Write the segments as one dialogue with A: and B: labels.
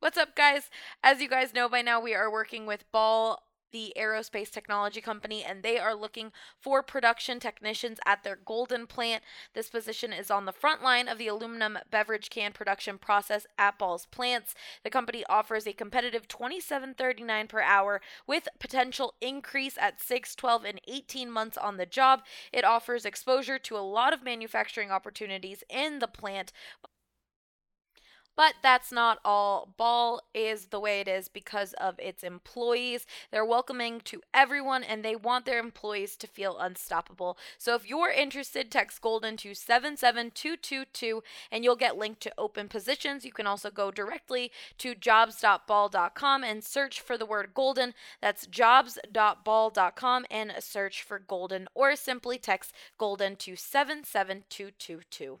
A: What's up, guys? As you guys know by now, we are working with Ball the aerospace technology company and they are looking for production technicians at their Golden plant. This position is on the front line of the aluminum beverage can production process at Ball's plants. The company offers a competitive 27.39 per hour with potential increase at 6, 12 and 18 months on the job. It offers exposure to a lot of manufacturing opportunities in the plant. But that's not all. Ball is the way it is because of its employees. They're welcoming to everyone and they want their employees to feel unstoppable. So if you're interested, text Golden to 77222 and you'll get linked to open positions. You can also go directly to jobs.ball.com and search for the word Golden. That's jobs.ball.com and search for Golden or simply text Golden to 77222.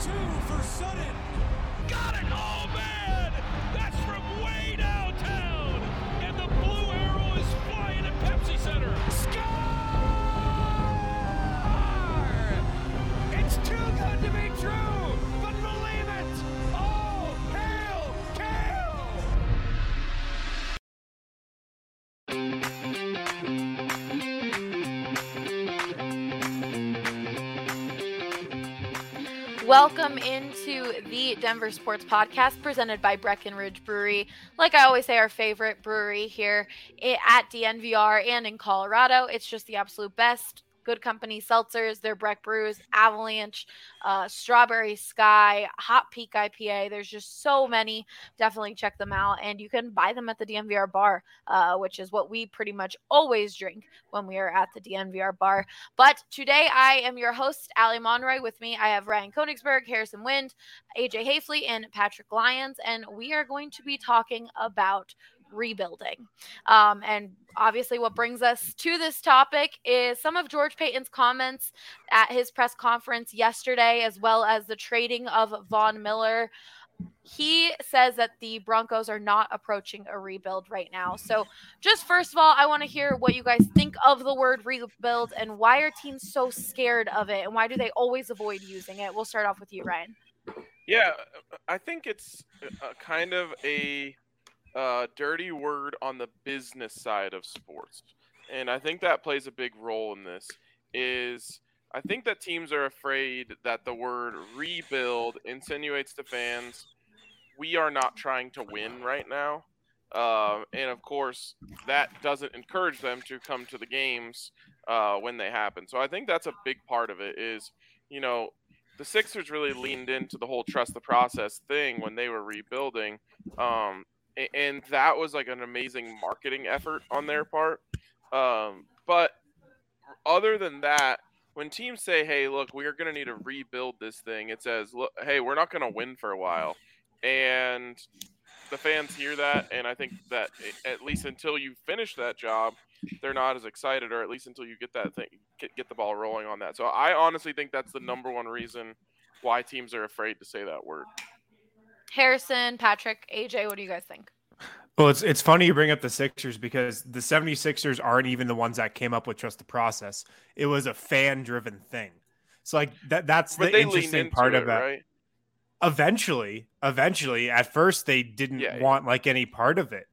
B: two for Sutton.
C: Got it! Oh, man! That's from way downtown! And the blue arrow is flying at Pepsi Center.
D: Score! It's too good to be true,
A: Welcome into the Denver Sports Podcast presented by Breckenridge Brewery. Like I always say, our favorite brewery here eh, at DNVR and in Colorado. It's just the absolute best Good Company seltzers, their Breck Brews, Avalanche, uh, Strawberry Sky, Hot Peak IPA. There's just so many. Definitely check them out. And you can buy them at the DNVR bar, uh, which is what we pretty much always drink when we are at the DNVR bar. But today I am your host, Allie Monroy. With me, I have Ryan Koenigsberg, Harrison Wind, AJ Haefele, and Patrick Lyons. And we are going to be talking about rebuilding. Um, and obviously, what brings us to this topic is some of George Paton's comments at his press conference yesterday, as well as the trading of Von Miller. He says that the Broncos are not approaching a rebuild right now. So, just first of all, I want to hear what you guys think of the word rebuild and why are teams so scared of it and why do they always avoid using it? We'll start off with you, Ryan.
E: Yeah, I think it's kind of a uh, dirty word on the business side of sports, and I think that plays a big role in this. Is I think that teams are afraid that the word rebuild insinuates to fans we are not trying to win right now. Uh, and of course, that doesn't encourage them to come to the games uh, when they happen. So I think that's a big part of it. Is you know the Sixers really leaned into the whole trust the process thing when they were rebuilding. Um, and that was like an amazing marketing effort on their part. Um, but other than that, when teams say, "Hey, look, we are going to need to rebuild this thing," it says, "Look, hey, we're not going to win for a while," and the fans hear that, and I think that at least until you finish that job, they're not as excited, or at least until you get that thing, get, get the ball rolling on that. So I honestly think that's the number one reason why teams are afraid to say that word.
A: Harrison, Patrick, AJ, what do you guys think?
F: Well, it's it's funny you bring up the Sixers because the 76ers aren't even the ones that came up with trust the process. It was a fan driven thing. So like that that's
E: but
F: the interesting part
E: it,
F: of that.
E: Right?
F: Eventually, eventually, at first they didn't
E: Yeah, yeah.
F: want like any part of it.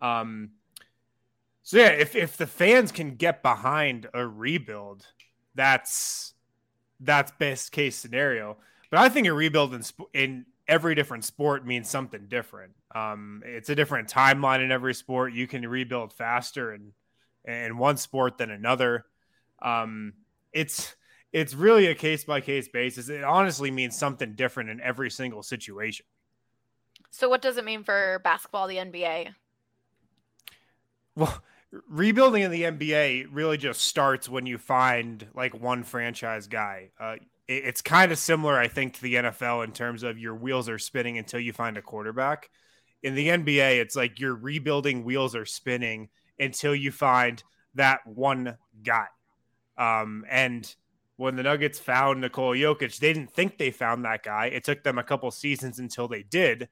F: Um so yeah, if if the fans can get behind a rebuild, that's that's best case scenario. But I think a rebuild in in every different sport means something different. Um, it's a different timeline in every sport. You can rebuild faster in in one sport than another. Um, it's it's really a case by case basis. It honestly means something different in every single situation.
A: So, what does it mean for basketball, the NBA?
F: Well, rebuilding in the NBA really just starts when you find like one franchise guy. Uh, it's kind of similar, I think, to the NFL in terms of your wheels are spinning until you find a quarterback. In the NBA, it's like your rebuilding wheels are spinning until you find that one guy. Um, and when the Nuggets found Nikola Jokic, they didn't think they found that guy. It took them a couple seasons until they did.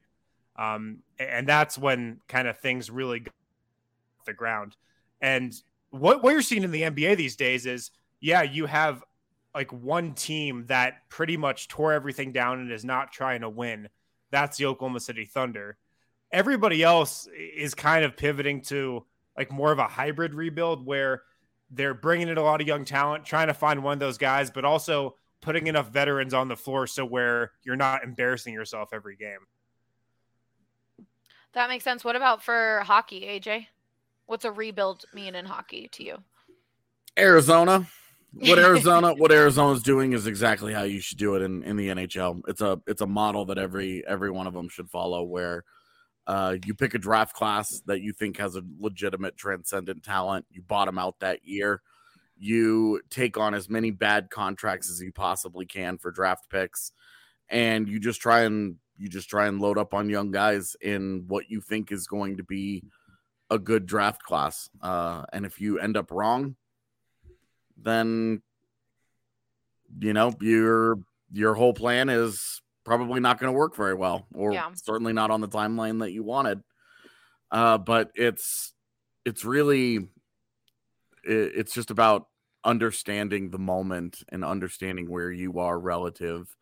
F: Um, and that's when kind of things really got the ground. And what, what you're seeing in the NBA these days is, yeah, you have like one team that pretty much tore everything down and is not trying to win. That's the Oklahoma City Thunder. Everybody else is kind of pivoting to like more of a hybrid rebuild where they're bringing in a lot of young talent, trying to find one of those guys, but also putting enough veterans on the floor so where you're not embarrassing yourself every game.
A: That makes sense. What about for hockey, AJ? What's a rebuild mean in hockey to you?
G: Arizona. What Arizona what Arizona's doing is exactly how you should do it in, in the NHL. It's a it's a model that every every one of them should follow where uh, you pick a draft class that you think has a legitimate transcendent talent. You bottom out that year. You take on as many bad contracts as you possibly can for draft picks, and you just try and you just try and load up on young guys in what you think is going to be a good draft class. Uh, and if you end up wrong, then you know your your whole plan is probably not going to work very well, or yeah. certainly not on the timeline that you wanted. Uh, but it's it's really it, it's just about understanding the moment and understanding where you are relative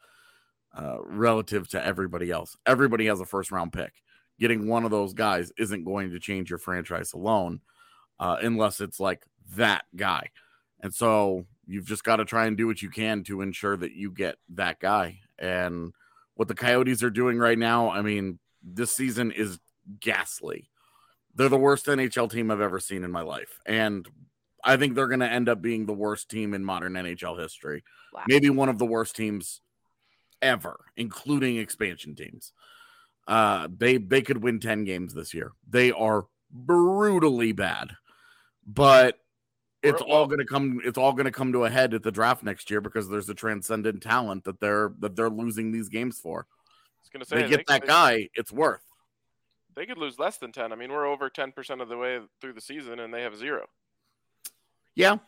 G: uh, relative to everybody else. Everybody has a first round pick. Getting one of those guys isn't going to change your franchise alone, uh, unless it's like that guy. And so you've just got to try and do what you can to ensure that you get that guy. And what the Coyotes are doing right now, I mean, this season is ghastly. They're the worst NHL team I've ever seen in my life. And I think they're going to end up being the worst team in modern NHL history. Wow. Maybe one of the worst teams ever, including expansion teams. Uh, they they could win 10 games this year. They are brutally bad. But it's all going to come it's all going to come to a head at the draft next year because there's a transcendent talent that they're that they're losing these games for.
E: I was going to say
G: they get they, that guy, it's worth.
E: They could lose less than 10. I mean, we're over 10% of the way through the season and they have zero.
G: Yeah.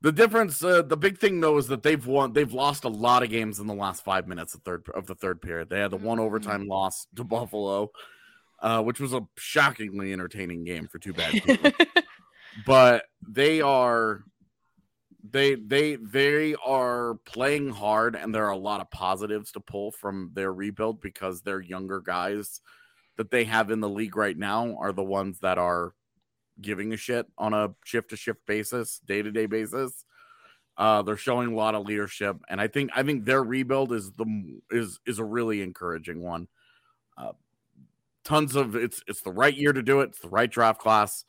G: The difference uh, the big thing though is that they've won they've lost a lot of games in the last 5 minutes of third of the third period. They had the one overtime mm-hmm. loss to Buffalo. Uh, which was a shockingly entertaining game for two bad people. But they are they they they are playing hard and there are a lot of positives to pull from their rebuild because their younger guys that they have in the league right now are the ones that are giving a shit on a shift to shift basis, day to day basis. Uh, they're showing a lot of leadership, and I think I think their rebuild is the is is a really encouraging one. Uh, tons of it's it's the right year to do it. It's the right draft class.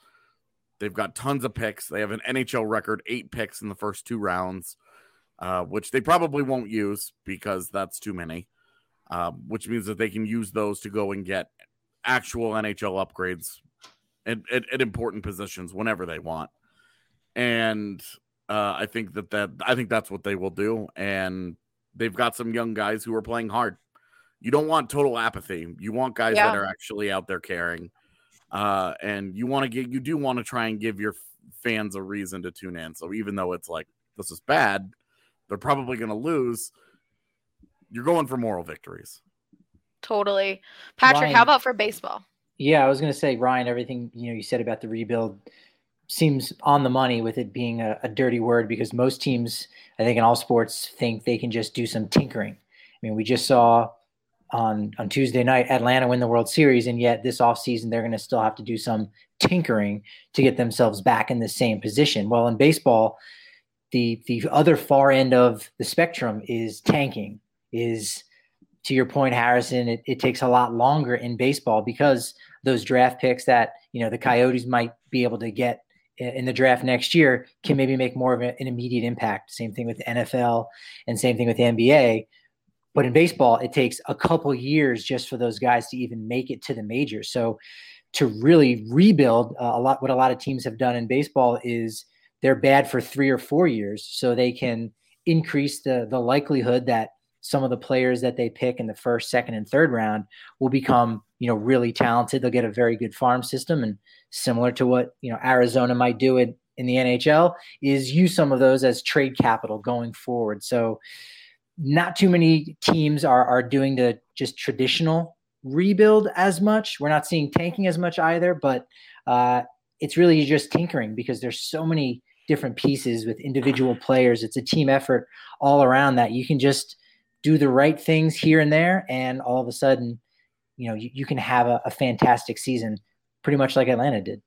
G: They've got tons of picks. They have an NHL record, eight picks in the first two rounds, uh, which they probably won't use because that's too many. Uh, which means that they can use those to go and get actual NHL upgrades at, at, at important positions whenever they want. And uh, I think that that I think that's what they will do. And they've got some young guys who are playing hard. You don't want total apathy. You want guys yeah. that are actually out there caring uh, and you want to get you do want to try and give your fans a reason to tune in. So even though it's like this is bad, they're probably going to lose. You're going for moral victories.
A: Totally, Patrick. Ryan, how about for baseball?
H: Yeah, I was going to say, Ryan. Everything you know you said about the rebuild seems on the money with it being a, a dirty word because most teams, I think, in all sports, think they can just do some tinkering. I mean, we just saw on on Tuesday night, Atlanta win the World Series, and yet this offseason they're going to still have to do some tinkering to get themselves back in the same position. Well, in baseball, the the other far end of the spectrum is tanking. Is to your point, Harrison, it, it takes a lot longer in baseball because those draft picks that you know the Coyotes might be able to get in the draft next year can maybe make more of an immediate impact. Same thing with the NFL and same thing with the NBA. But in baseball, it takes a couple years just for those guys to even make it to the majors. So to really rebuild uh, a lot, what a lot of teams have done in baseball is they're bad for three or four years, so they can increase the the likelihood that some of the players that they pick in the first, second, and third round will become, you know, really talented. They'll get a very good farm system, and similar to what you know Arizona might do it in the NHL, is use some of those as trade capital going forward. So, not too many teams are are doing the just traditional rebuild as much. We're not seeing tanking as much either, but uh, it's really just tinkering because there's so many different pieces with individual players. It's a team effort all around that you can just do the right things here and there, and all of a sudden, you know, you, you can have a, a fantastic season, pretty much like Atlanta did.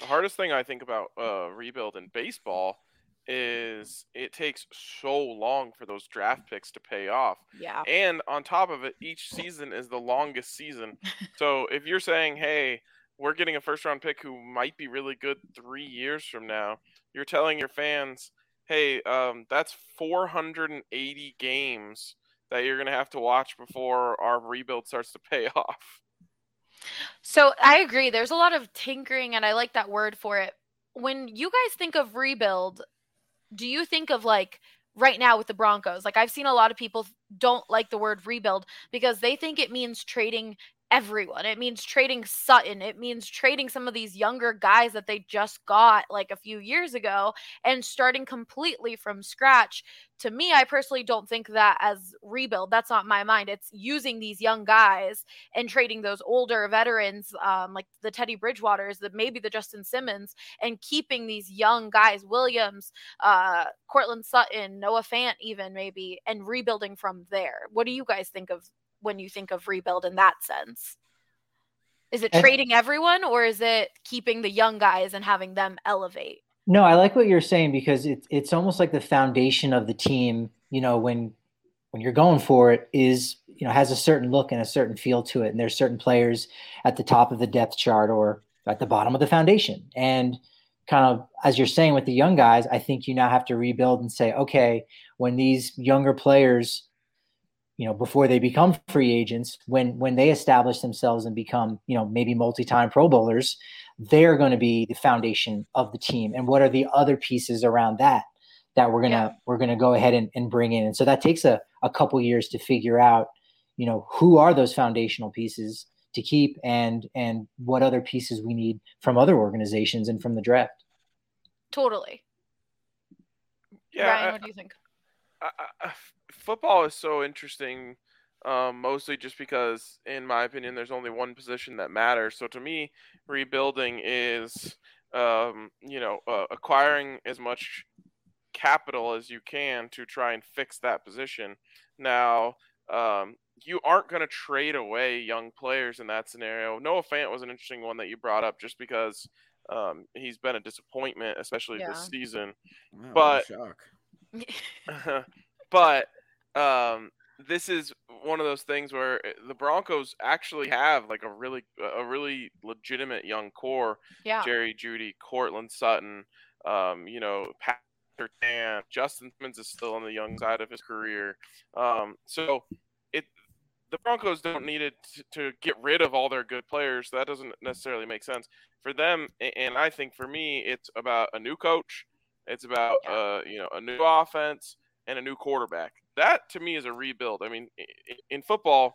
E: The hardest thing I think about uh, rebuild in baseball is it takes so long for those draft picks to pay off.
A: Yeah.
E: And on top of it, each season is the longest season. so if you're saying, hey, we're getting a first round pick who might be really good three years from now, you're telling your fans, hey, um, that's 480 games that you're going to have to watch before our rebuild starts to pay off.
A: So I agree. There's a lot of tinkering, and I like that word for it. When you guys think of rebuild, do you think of like right now with the Broncos? Like I've seen a lot of people don't like the word rebuild because they think it means trading everyone. It means trading Sutton. It means trading some of these younger guys that they just got like a few years ago and starting completely from scratch. To me, I personally don't think that as rebuild. That's not my mind. It's using these young guys and trading those older veterans, um, like the Teddy Bridgewaters, the maybe the Justin Simmons, and keeping these young guys, Williams, uh, Courtland Sutton, Noah Fant, even maybe, and rebuilding from there. What do you guys think of when you think of rebuild in that sense? Is it trading everyone or is it keeping the young guys and having them elevate?
H: No, I like what you're saying because it's it's almost like the foundation of the team, you know, when when you're going for it is, you know, has a certain look and a certain feel to it. And there's certain players at the top of the depth chart or at the bottom of the foundation. And kind of as you're saying with the young guys, I think you now have to rebuild and say, okay, when these younger players you know before they become free agents when when they establish themselves and become you know maybe multi-time pro bowlers they're going to be the foundation of the team. And what are the other pieces around that that we're gonna yeah. we're gonna go ahead and, and bring in? And so that takes a, a couple years to figure out you know who are those foundational pieces to keep and and what other pieces we need from other organizations and from the draft.
A: Totally.
E: Yeah
A: Ryan, what do you think?
E: I, I, football is so interesting, um, mostly just because, in my opinion, there's only one position that matters. So to me, rebuilding is, um, you know, uh, acquiring as much capital as you can to try and fix that position. Now, um, you aren't going to trade away young players in that scenario. Noah Fant was an interesting one that you brought up just because um, he's been a disappointment, especially yeah. this season.
G: Wow,
E: but
G: shock.
E: but um, this is one of those things where eh, the Broncos actually have like a really a really legitimate young core.
A: Yeah.
E: Jerry Jeudy, Courtland Sutton, um, you know, Patrick Justin Simmons is still on the young side of his career. Um, so it the Broncos don't need it to, to get rid of all their good players. That doesn't necessarily make sense for them. And I think for me, it's about a new coach. It's about uh, you know a new offense and a new quarterback. That to me is a rebuild. I mean, in football,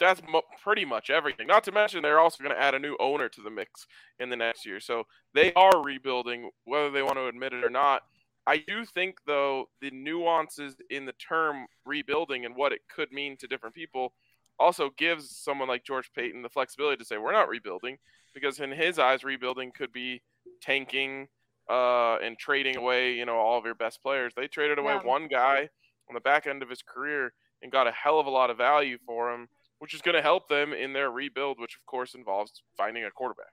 E: that's pretty much everything. Not to mention they're also going to add a new owner to the mix in the next year. So they are rebuilding, whether they want to admit it or not. I do think, though, the nuances in the term rebuilding and what it could mean to different people also gives someone like George Paton the flexibility to say, we're not rebuilding, because in his eyes, rebuilding could be tanking, uh, and trading away, you know, all of your best players. They traded away yeah. one guy on the back end of his career and got a hell of a lot of value for him, which is going to help them in their rebuild, which of course involves finding a quarterback.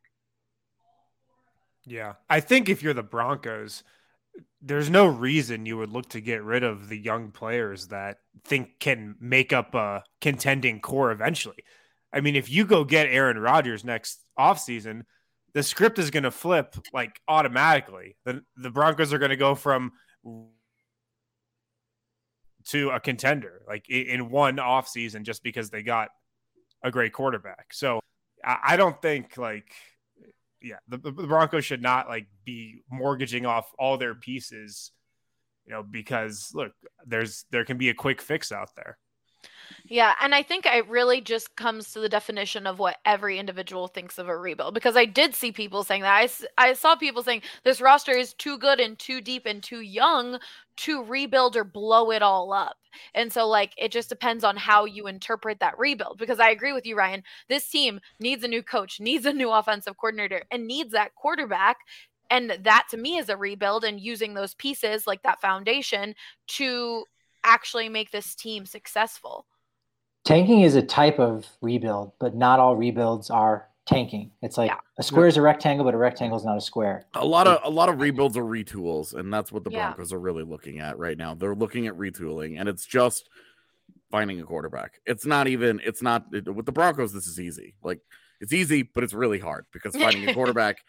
F: Yeah. I think if you're the Broncos, there's no reason you would look to get rid of the young players that think can make up a contending core eventually. I mean, if you go get Aaron Rodgers next offseason, the script is going to flip like automatically. The the Broncos are going to go from to a contender like in one off season just because they got a great quarterback. So I don't think like yeah, the, the Broncos should not like be mortgaging off all their pieces You know, because look, there's there can be a quick fix out there.
A: Yeah, and I think it really just comes to the definition of what every individual thinks of a rebuild because I did see people saying that. I, I saw people saying this roster is too good and too deep and too young to rebuild or blow it all up. And so, like, it just depends on how you interpret that rebuild because I agree with you, Ryan. This team needs a new coach, needs a new offensive coordinator, and needs that quarterback. And that to me is a rebuild and using those pieces like that foundation to actually make this team successful.
H: Tanking is a type of rebuild, but not all rebuilds are tanking. It's like
A: Yeah.
H: a square is a rectangle, but a rectangle is not a square.
G: A lot of a lot of rebuilds are retools, and that's what the
A: Yeah.
G: Broncos are really looking at right now. They're looking at retooling, and it's just finding a quarterback. It's not even. It's not it- with the Broncos. This is easy. Like it's easy, but it's really hard because finding a quarterback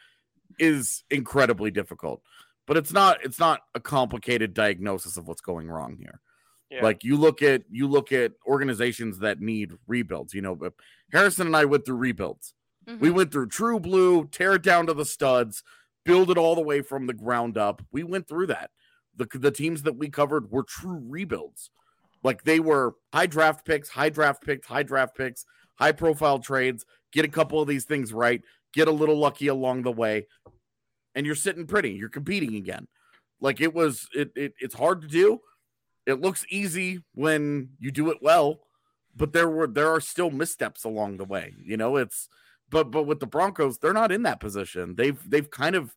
G: is incredibly difficult. But it's not. It's not a complicated diagnosis of what's going wrong here.
E: Yeah.
G: Like you look at you look at organizations that need rebuilds. You know, but Harrison and I went through rebuilds. We
A: Mhm.
G: went through True Blue, tear it down to the studs, build it all the way from the ground up. We went through that. The the teams that we covered were true rebuilds. Like they were high draft picks, high draft picks, high draft picks, high profile trades. Get a couple of these things right, get a little lucky along the way, and you're sitting pretty. You're competing again. Like it was, it, it it's hard to do. It looks easy when you do it well, but there were there are still missteps along the way. You know, it's but but with the Broncos, they're not in that position. They've they've kind of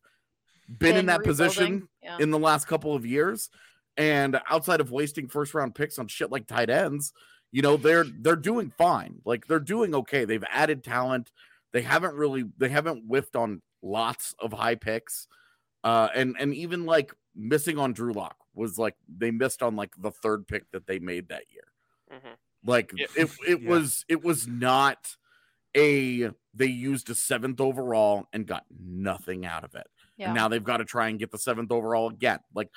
G: been, in
A: Been
G: that position
A: yeah.
G: in the last couple of years. And outside of wasting first round picks on shit like tight ends, you know, they're they're doing fine. Like they're doing okay. They've added talent. They haven't really they haven't whiffed on lots of high picks. Uh and and even like missing on Drew Lock was like they missed on like the third pick that they made that year.
E: Mhm.
G: Like
E: Yeah.
G: it it
F: Yeah.
G: was it was not a they used a seventh overall and got nothing out of it.
A: Yeah.
G: And now they've got to try and get the seventh overall again. Like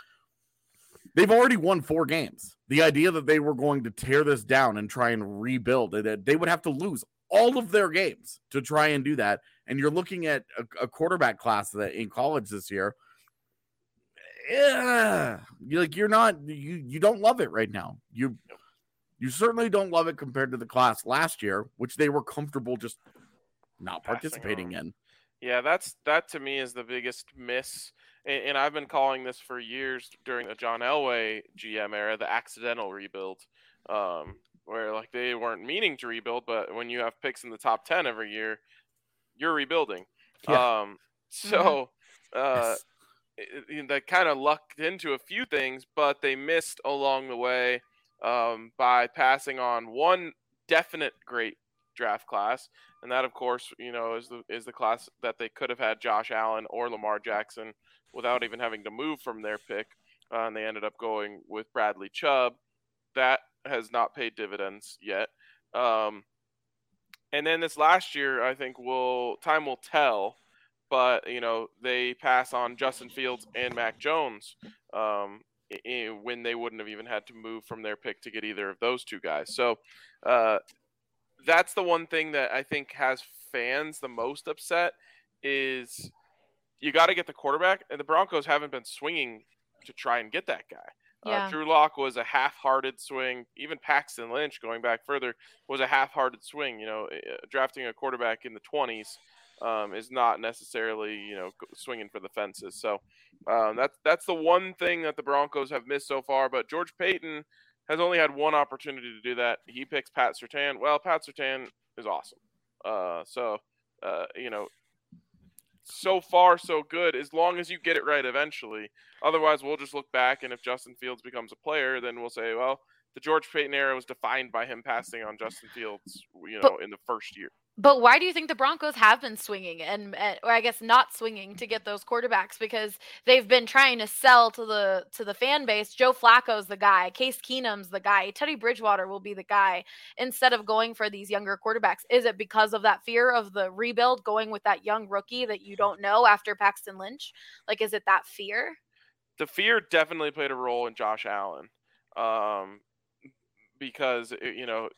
G: they've already won four games. The idea that they were going to tear this down and try and rebuild, that they would have to lose all of their games to try and do that. And you're looking at a, a quarterback class that in college this year. Yeah, you like you're not you you don't love it right now. You you certainly don't love it compared to the class last year, which they were comfortable just not participating in.
E: Yeah, that's that to me is the biggest miss, and, and I've been calling this for years during the John Elway GM era, the accidental rebuild, um, where like they weren't meaning to rebuild, but when you have picks in the top ten every year, you're rebuilding.
G: Yeah.
E: Um, so uh, it- it- they kind of lucked into a few things, but they missed along the way um, by passing on one definite great draft class, and that, of course, you know, is the is the class that they could have had Josh Allen or Lamar Jackson without even having to move from their pick, uh, and they ended up going with Bradley Chubb. That has not paid dividends yet. Um, and then this last year, I think will time will tell. But you know they pass on Justin Fields and Mac Jones um, when they wouldn't have even had to move from their pick to get either of those two guys. So uh, that's the one thing that I think has fans the most upset is you got to get the quarterback, and the Broncos haven't been swinging to try and get that guy.
A: Yeah.
E: Uh, Drew Lock was a half-hearted swing. Even Paxton Lynch, going back further, was a half-hearted swing. You know, uh, drafting a quarterback in the 20s um, is not necessarily you know swinging for the fences. So um, that's that's the one thing that the Broncos have missed so far. But George Paton has only had one opportunity to do that. He picks Pat Surtain. Well, Pat Surtain is awesome. Uh, so uh, you know, so far so good. As long as you get it right eventually. Otherwise, we'll just look back, and if Justin Fields becomes a player, then we'll say, well, the George Paton era was defined by him passing on Justin Fields. You know,
A: But-
E: in the first year.
A: But why do you think the Broncos have been swinging and, or I guess not swinging to get those quarterbacks because they've been trying to sell to the to the fan base. Joe Flacco's the guy, Case Keenum's the guy, Teddy Bridgewater will be the guy instead of going for these younger quarterbacks. Is it because of that fear of the rebuild going with that young rookie that you don't know after Paxton Lynch? Like is it that fear?
E: the fear definitely played a role in Josh Allen, um, because you know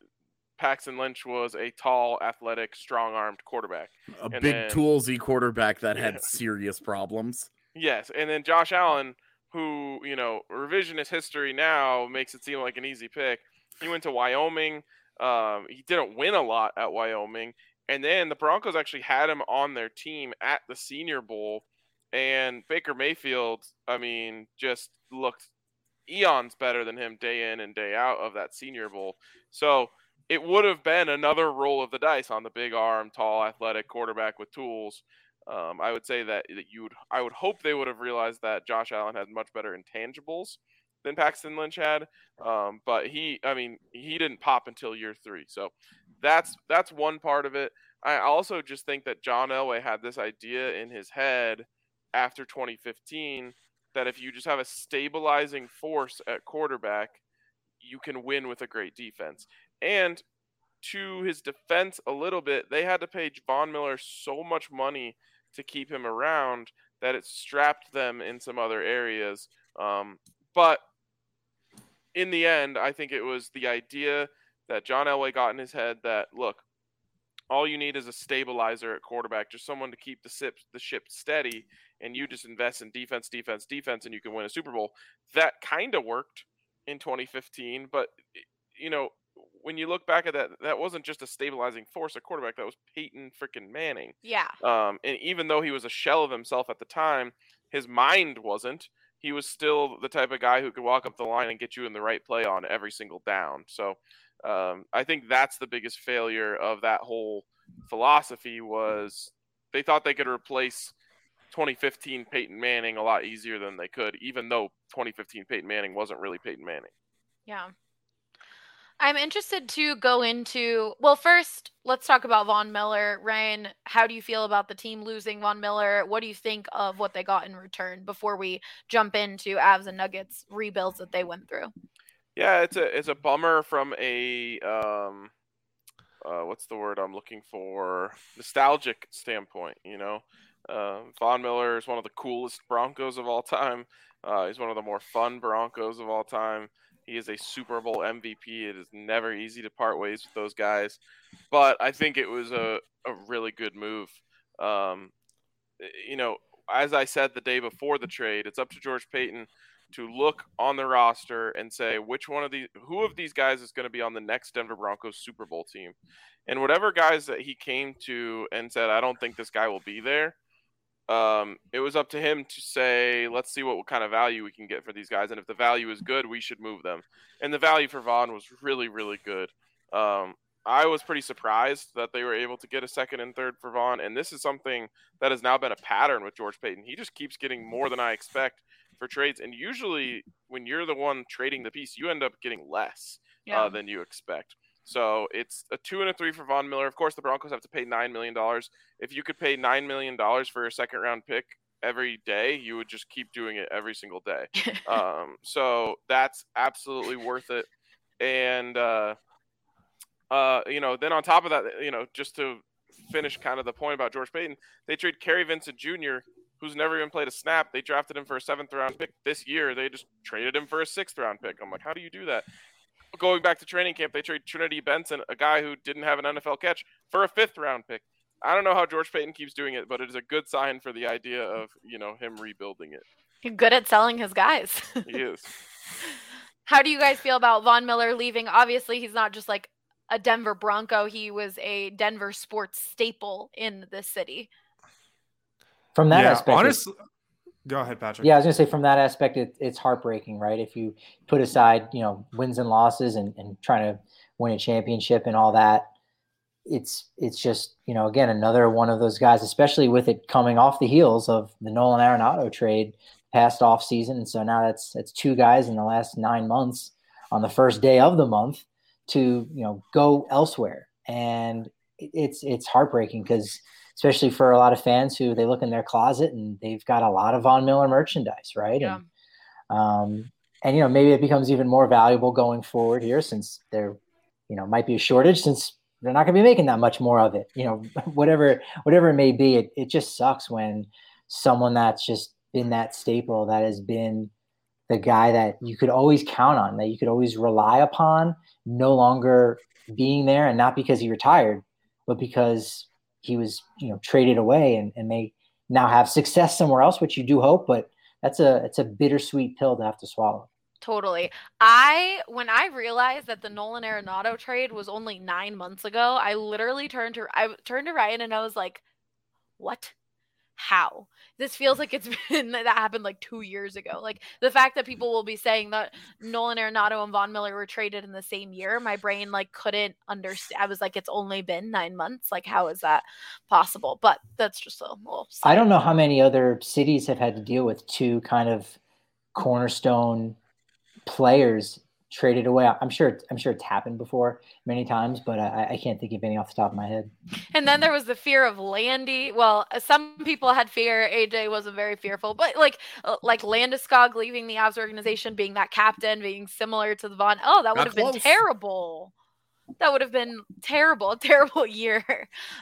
E: Paxton Lynch was a tall, athletic, strong-armed quarterback.
G: A
E: And
G: big
E: then-
G: toolsy quarterback that
E: Yeah.
G: had serious problems.
E: Yes, and then Josh Allen, who you know revisionist history now makes it seem like an easy pick. He went to Wyoming. Um, he didn't win a lot at Wyoming, and then the Broncos actually had him on their team at the Senior Bowl. And Baker Mayfield, I mean, just looked eons better than him day in and day out of that Senior Bowl. So it would have been another roll of the dice on the big arm, tall, athletic quarterback with tools. Um, I would say that, that you would, I would hope they would have realized that Josh Allen had much better intangibles than Paxton Lynch had. Um, but he, I mean, he didn't pop until year three. So that's that's one part of it. I also just think that John Elway had this idea in his head after 2015 that if you just have a stabilizing force at quarterback, you can win with a great defense. And to his defense, a little bit, they had to pay Von Miller so much money to keep him around that it strapped them in some other areas. Um, but in the end, I think it was the idea that John Elway got in his head that look, all you need is a stabilizer at quarterback, just someone to keep the ship the ship steady, and you just invest in defense, defense, defense, and you can win a Super Bowl. That kind of worked in 2015, but you know when you look back at that, that wasn't just a stabilizing force at quarterback. That was Peyton freaking Manning.
A: Yeah.
E: Um, and even though he was a shell of himself at the time, his mind wasn't. He was still the type of guy who could walk up the line and get you in the right play on every single down. So um, I think that's the biggest failure of that whole philosophy was they thought they could replace 2015 Peyton Manning a lot easier than they could, even though 2015 Peyton Manning wasn't really Peyton Manning.
A: Yeah. I'm interested to go into well first let's talk about Von Miller. Ryan, how do you feel about the team losing Von Miller? What do you think of what they got in return before we jump into Avs and Nuggets rebuilds that they went through?
E: Yeah, it's a it's a bummer from a um uh, what's the word I'm looking for? Nostalgic standpoint, you know. Uh, Von Miller is one of the coolest Broncos of all time. Uh, he's one of the more fun Broncos of all time. He is a Super Bowl MVP. It is never easy to part ways with those guys, but I think it was a, a really good move. Um, you know, as I said the day before the trade, it's up to George Paton to look on the roster and say which one of these, who of these guys is going to be on the next Denver Broncos Super Bowl team, and whatever guys that he came to and said, I don't think this guy will be there um, it was up to him to say, let's see what kind of value we can get for these guys, and if the value is good, we should move them. And the value for Von was really, really good. Um, I was pretty surprised that they were able to get a second and third for Von, and this is something that has now been a pattern with George Paton. He just keeps getting more than I expect for trades, and usually when you're the one trading the piece, you end up getting less uh, yeah. uh, than you expect. So it's a two and a three for Von Miller. Of course, the Broncos have to pay nine million dollars. If you could pay nine million dollars for a second round pick every day, you would just keep doing it every single day. um, so that's absolutely worth it. And uh, uh, you know, then on top of that, you know, just to finish kind of the point about George Paton, they trade Kary Vincent Jr., who's never even played a snap. They drafted him for a seventh round pick this year. They just traded him for a sixth round pick. I'm like, how do you do that? Going back to training camp, they trade Trinity Benson, a guy who didn't have an NFL catch, for a fifth round pick. I don't know how George Paton keeps doing it, but it is a good sign for the idea of you know him rebuilding it.
A: He's good at selling his guys.
E: he is.
A: How do you guys feel about Von Miller leaving? Obviously, he's not just like a Denver Bronco. He was a Denver sports staple in the city.
H: From that yeah, aspect,
F: honestly, Go ahead, Patrick.
H: Yeah, I was gonna say from that aspect, it, it's heartbreaking, right? If you put aside, you know, wins and losses and, and trying to win a championship and all that, it's it's just you know again another one of those guys, especially with it coming off the heels of the Nolan Arenado trade past off season, and so now that's that's two guys in the last nine months on the first day of the month to you know go elsewhere, and it's it's heartbreaking because especially for a lot of fans who they look in their closet and they've got a lot of Von Miller merchandise, right? Yeah. And, um, and you know maybe it becomes even more valuable going forward here since there, you know, might be a shortage since they're not going to be making that much more of it. You know, whatever whatever it may be, it it just sucks when someone that's just been that staple that has been the guy that you could always count on, that you could always rely upon, no longer being there, and not because he retired, but because he was you know traded away and, and may now have success somewhere else, which you do hope, but that's a it's a bittersweet pill to have to swallow.
A: Totally. I when I realized that the Nolan Arenado trade was only nine months ago, I literally turned to I turned to Ryan and I was like, "What? How? This feels like it's been that happened like two years ago. Like the fact that people will be saying that Nolan Arenado and Von Miller were traded in the same year, my brain like couldn't understand. I was like, it's only been nine months. Like, how is that possible? But that's just a little.
H: I don't know how many other cities have had to deal with two kind of cornerstone players traded away. I'm sure I'm sure it's happened before many times, but I, I, can't think of any off the top of my head.
A: And then there was the fear of Landy. Well, uh, some people had fear. AJ wasn't very fearful, but like uh, like Landeskog leaving the Avs organization, being that captain, being similar to the Von. Oh, that would have been terrible. That would have been terrible, a terrible year.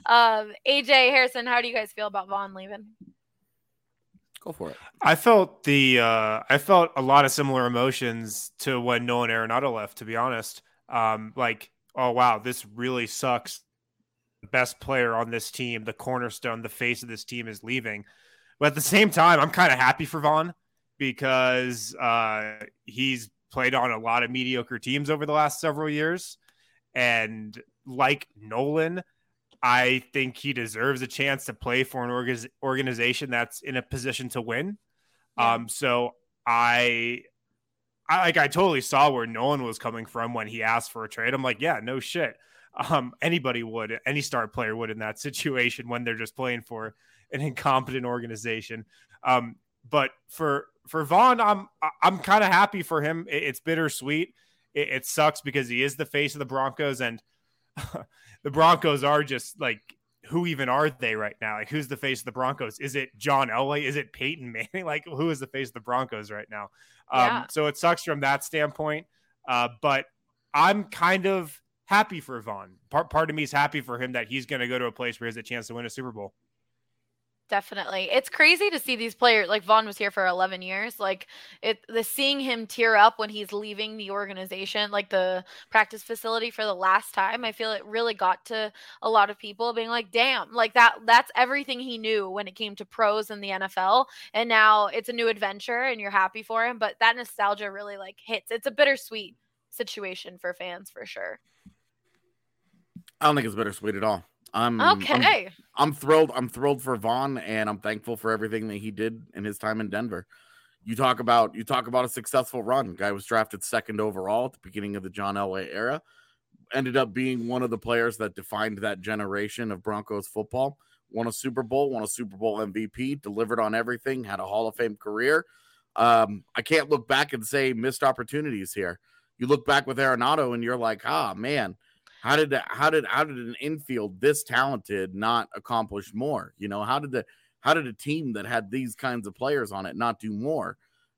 A: Um, AJ Harrison, how do you guys feel about Von leaving?
G: Go for it.
F: I felt the uh, I felt a lot of similar emotions to when Nolan Arenado left. To be honest, um, like oh wow, this really sucks. The best player on this team, the cornerstone, the face of this team is leaving. But at the same time, I'm kind of happy for Von because uh, he's played on a lot of mediocre teams over the last several years, and like Nolan, I think he deserves a chance to play for an org- organization that's in a position to win. Yeah. Um, so I, I like I totally saw where Nolan was coming from when he asked for a trade. I'm like, yeah, no shit. Um, anybody would, any star player would in that situation when they're just playing for an incompetent organization. Um, but for for Von, I'm I'm kind of happy for him. It, it's bittersweet. It, it sucks because he is the face of the Broncos and. the Broncos are just like who even are they right now? Like who's the face of the Broncos? Is it John Elway? Is it Peyton Manning? Like who is the face of the Broncos right now? Um, yeah. so it sucks from that standpoint. Uh, but I'm kind of happy for Von. Part part of me is happy for him that he's going to go to a place where he has a chance to win a Super Bowl.
A: Definitely. It's crazy to see these players like Von was here for 11 years. Like it the seeing him tear up when he's leaving the organization, like the practice facility for the last time. I feel it really got to a lot of people being like, "Damn, like that that's everything he knew when it came to pros in the NFL." And now it's a new adventure and you're happy for him, but that nostalgia really like hits. It's a bittersweet situation for fans for sure.
G: I don't think it's bittersweet at all. I'm
A: okay.
G: I'm, I'm, thrilled. I'm thrilled for Von, and I'm thankful for everything that he did in his time in Denver. You talk about you talk about a successful run. Guy was drafted second overall at the beginning of the John Elway era. Ended up being one of the players that defined that generation of Broncos football. Won a Super Bowl, won a Super Bowl MVP, delivered on everything, had a Hall of Fame career. Um, I can't look back and say missed opportunities here. You look back with Arenado and you're like, ah, man, how did how did how did an infield this talented not accomplish more? You know, how did the how did a team that had these kinds of players on it not do more?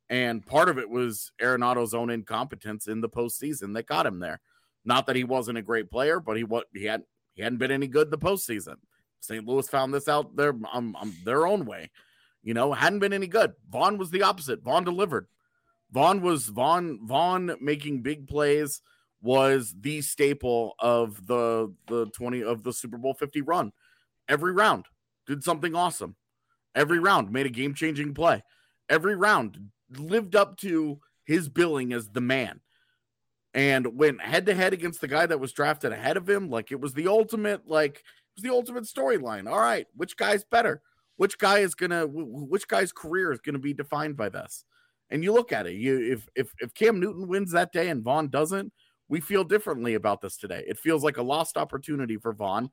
G: And part of it was Arenado's own incompetence in the postseason that got him there. Not that he wasn't a great player, but he what he had he hadn't been any good the postseason. St. Louis found this out their um, um, their own way. You know, hadn't been any good. Von was the opposite. Von delivered. Von was Von Von making big plays was the staple of the the 20 of the Super Bowl 50 run. Every round did something awesome. Every round made a game-changing play. Every round lived up to his billing as the man. And went head to head against the guy that was drafted ahead of him, like it was the ultimate, like it was the ultimate storyline. All right, which guy's better? Which guy is gonna? Which guy's career is gonna be defined by this? And you look at it. You if if if Cam Newton wins that day and Von doesn't, we feel differently about this today. It feels like a lost opportunity for Von,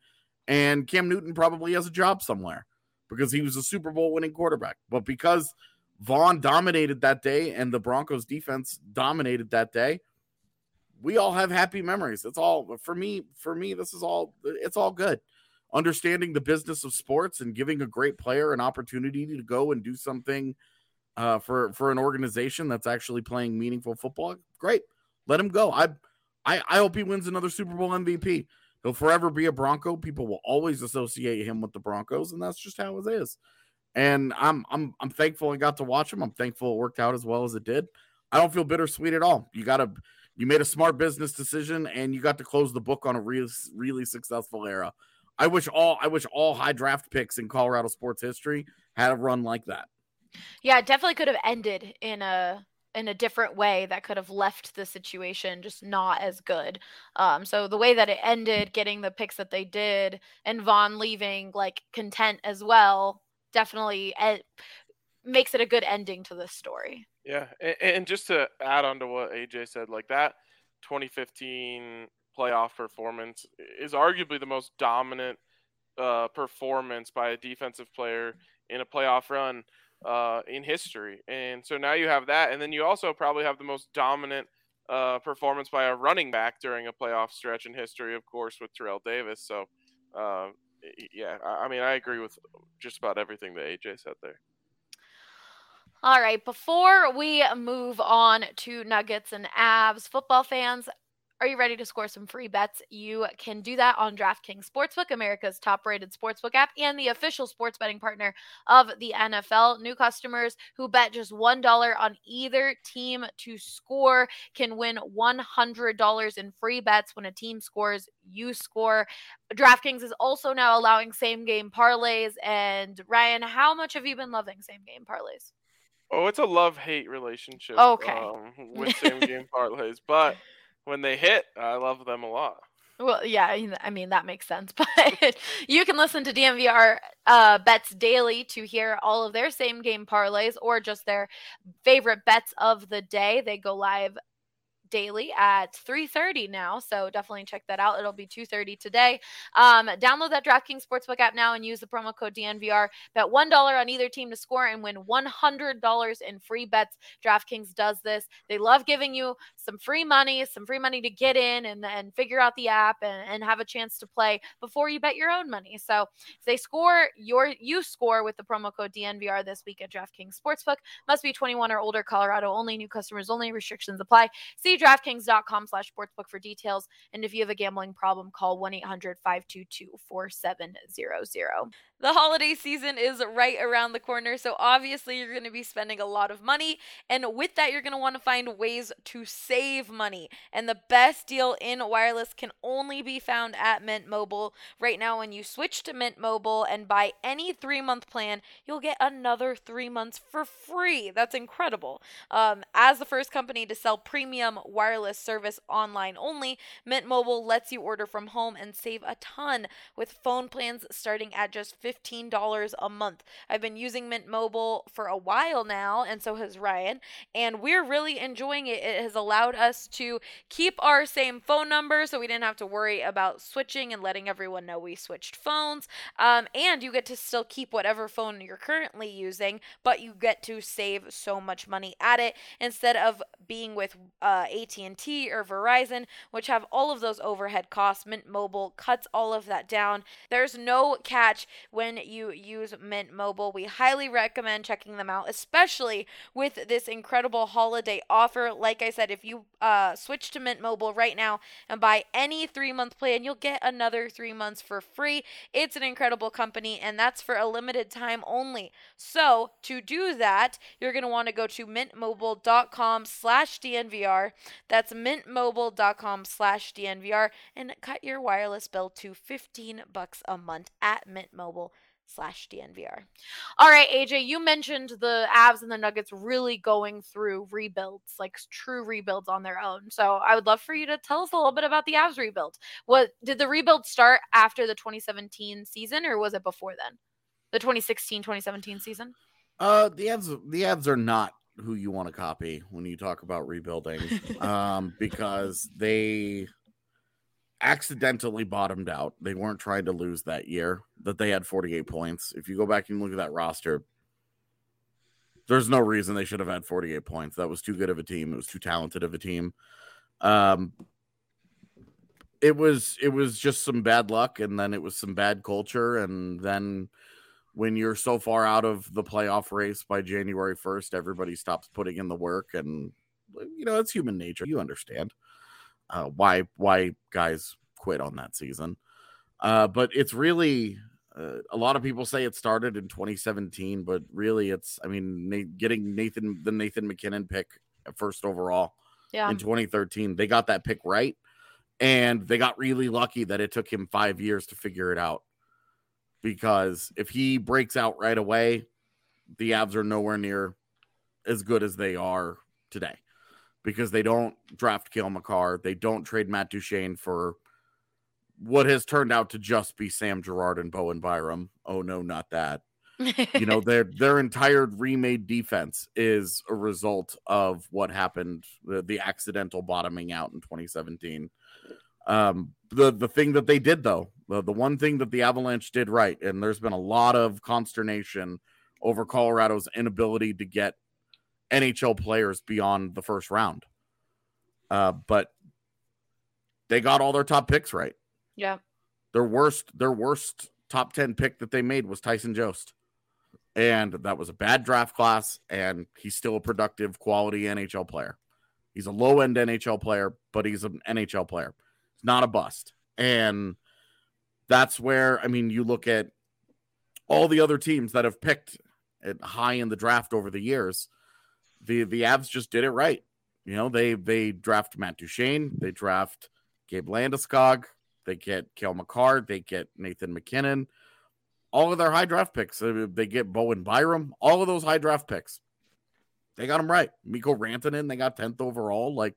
G: and Cam Newton probably has a job somewhere because he was a Super Bowl winning quarterback. But because Von dominated that day and the Broncos defense dominated that day, we all have happy memories. It's all for me. For me, this is all. It's all good. Understanding the business of sports and giving a great player an opportunity to go and do something uh, for for an organization that's actually playing meaningful football. Great, let him go. I I, I hope he wins another Super Bowl MVP. He'll forever be a Bronco. People will always associate him with the Broncos, and that's just how it is. And I'm I'm I'm thankful I got to watch him. I'm thankful it worked out as well as it did. I don't feel bittersweet at all. You got to you made a smart business decision and you got to close the book on a really really successful era. I wish all I wish all high draft picks in Colorado sports history had a run like that.
A: Yeah, it definitely could have ended in a in a different way that could have left the situation just not as good. Um, so the way that it ended, getting the picks that they did, and Von leaving like content as well, definitely ed- makes it a good ending to this story.
E: Yeah, and, and just to add on to what AJ said, like that 2015 playoff performance is arguably the most dominant uh, performance by a defensive player in a playoff run uh, in history. And so now you have that, and then you also probably have the most dominant uh, performance by a running back during a playoff stretch in history, of course, with Terrell Davis. So, uh, yeah, I, mean, I agree with just about everything that AJ said there.
A: All right, before we move on to Nuggets and Avs, football fans, are you ready to score some free bets? You can do that on DraftKings Sportsbook, America's top rated sportsbook app, and the official sports betting partner of the NFL. New customers who bet just $1 on either team to score can win $100 in free bets when a team scores, you score. DraftKings is also now allowing same game parlays. And Ryan, how much have you been loving same game parlays?
E: Oh, it's a love hate relationship.
A: Okay.
E: Um, with same game parlays, but when they hit, I love them a lot.
A: Well, yeah, I mean that makes sense. But you can listen to DNVR uh, bets daily to hear all of their same game parlays or just their favorite bets of the day. They go live daily at 3.30 now so definitely check that out it'll be 2.30 today um, download that draftkings sportsbook app now and use the promo code dnvr bet $1 on either team to score and win $100 in free bets draftkings does this they love giving you some free money some free money to get in and then figure out the app and, and have a chance to play before you bet your own money so if they score your you score with the promo code dnvr this week at draftkings sportsbook must be 21 or older colorado only new customers only restrictions apply see DraftKings.com slash sportsbook for details. And if you have a gambling problem, call 1 800 522 4700. The holiday season is right around the corner, so obviously you're going to be spending a lot of money. And with that, you're going to want to find ways to save money. And the best deal in wireless can only be found at Mint Mobile. Right now, when you switch to Mint Mobile and buy any three month plan, you'll get another three months for free. That's incredible. Um, as the first company to sell premium wireless service online only, Mint Mobile lets you order from home and save a ton with phone plans starting at just $15 a month. I've been using Mint Mobile for a while now, and so has Ryan, and we're really enjoying it. It has allowed us to keep our same phone number so we didn't have to worry about switching and letting everyone know we switched phones. Um, and you get to still keep whatever phone you're currently using, but you get to save so much money at it instead of being with uh, AT&T or Verizon, which have all of those overhead costs. Mint Mobile cuts all of that down. There's no catch when you use Mint Mobile. We highly recommend checking them out, especially with this incredible holiday offer. Like I said, if you uh, switch to Mint Mobile right now and buy any three month plan, you'll get another three months for free. It's an incredible company, and that's for a limited time only. So to do that, you're going to want to go to mintmobile.com slash DNVR. That's mintmobile.com slash DNVR and cut your wireless bill to 15 bucks a month at Mint Mobile slash DNVR. All right, AJ, you mentioned the Avs and the Nuggets really going through rebuilds, like true rebuilds on their own. So I would love for you to tell us a little bit about the Avs rebuild. What did the rebuild start after the 2017 season or was it before then? The 2016-2017 season?
G: Uh the ads the ads are not who you want to copy when you talk about rebuilding. um because they accidentally bottomed out. They weren't trying to lose that year that they had 48 points. If you go back and look at that roster, there's no reason they should have had 48 points. That was too good of a team. It was too talented of a team. Um it was it was just some bad luck and then it was some bad culture and then when you're so far out of the playoff race by January 1st everybody stops putting in the work and you know it's human nature you understand uh, why why guys quit on that season. Uh, but it's really uh, a lot of people say it started in 2017, but really it's I mean getting Nathan the Nathan MacKinnon pick first overall
A: yeah.
G: in 2013, they got that pick right, and they got really lucky that it took him five years to figure it out. Because if he breaks out right away, the Avs are nowhere near as good as they are today because they don't draft Cale Makar. They don't trade Matt Duchene for what has turned out to just be Sam Girard and Bowen Byram. Oh no, not that. you know, their their entire remade defense is a result of what happened, the, the accidental bottoming out in 2017. Um, the the thing that they did though, the, the one thing that the Avalanche did right, and there's been a lot of consternation over Colorado's inability to get NHL players beyond the first round. Uh, but they got all their top picks right.
A: Yeah.
G: Their worst, their worst top 10 pick that they made was Tyson Jost. And that was a bad draft class, and he's still a productive, quality NHL player. He's a low end NHL player, but he's an NHL player. He's not a bust. And that's where, I mean, you look at all the other teams that have picked high in the draft over the years. The the Avs just did it right. You know, they they draft Matt Duchene, they draft Gabe Landeskog, they get Cale Makar, they get Nathan MacKinnon, All of their high draft picks. uh, They get Bowen Byram. All of those high draft picks. They got them right. Mikko Rantanen, they got 10th overall. Like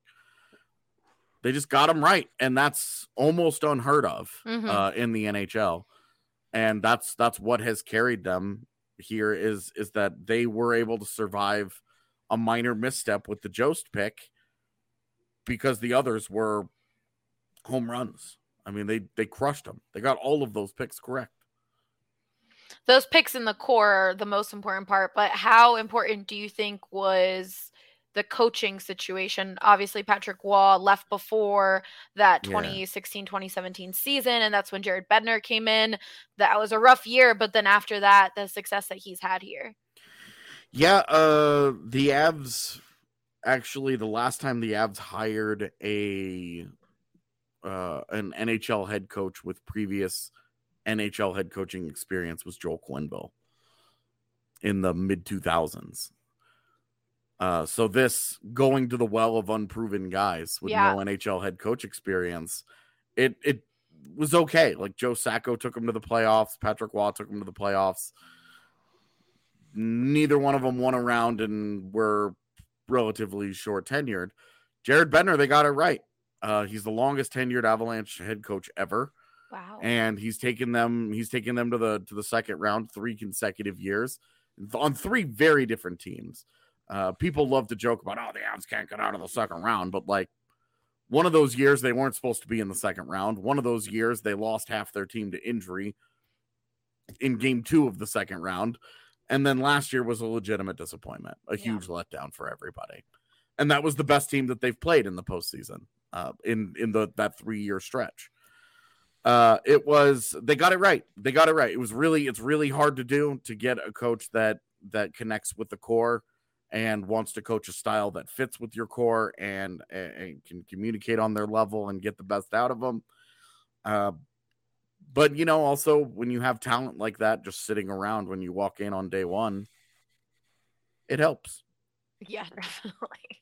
G: they just got them right. And that's almost unheard of
A: Mhm.
G: uh, in the NHL. And that's that's what has carried them here is is that they were able to survive a minor misstep with the Jost pick because the others were home runs. I mean, they they crushed them. They got all of those picks correct.
A: Those picks in the core are the most important part, but how important do you think was the coaching situation? Obviously, Patrick Roy left before that
G: Yeah.
A: 2016 2017 season, and that's when Jared Bednar came in. That was a rough year, but then after that, the success that he's had here.
G: Yeah, uh the Avs actually the last time the Avs hired a uh an NHL head coach with previous NHL head coaching experience was Joel Quenneville in the mid 2000s. Uh so this going to the well of unproven guys with
A: Yeah.
G: no NHL head coach experience, it it was okay. Like Joe Sacco took him to the playoffs, Patrick Roy took him to the playoffs neither one of them won a round and were relatively short tenured. Jared Bednar, they got it right. Uh, he's the longest tenured Avalanche head coach ever,
A: Wow.
G: and he's taken them. He's taken them to the to the second round three consecutive years on three very different teams. Uh, people love to joke about, oh, the Avs can't get out of the second round, but like one of those years they weren't supposed to be in the second round. One of those years they lost half their team to injury in game two of the second round. And then last year was a legitimate disappointment, a
A: Yeah.
G: huge letdown for everybody. And that was the best team that they've played in the postseason, uh, in in the that three year stretch. Uh, it was they got it right. They got it right. It was really it's really hard to do to get a coach that that connects with the core and wants to coach a style that fits with your core and, and, and can communicate on their level and get the best out of them. Uh, but you know, also when you have talent like that just sitting around when you walk in on day one, it helps.
A: Yeah, definitely.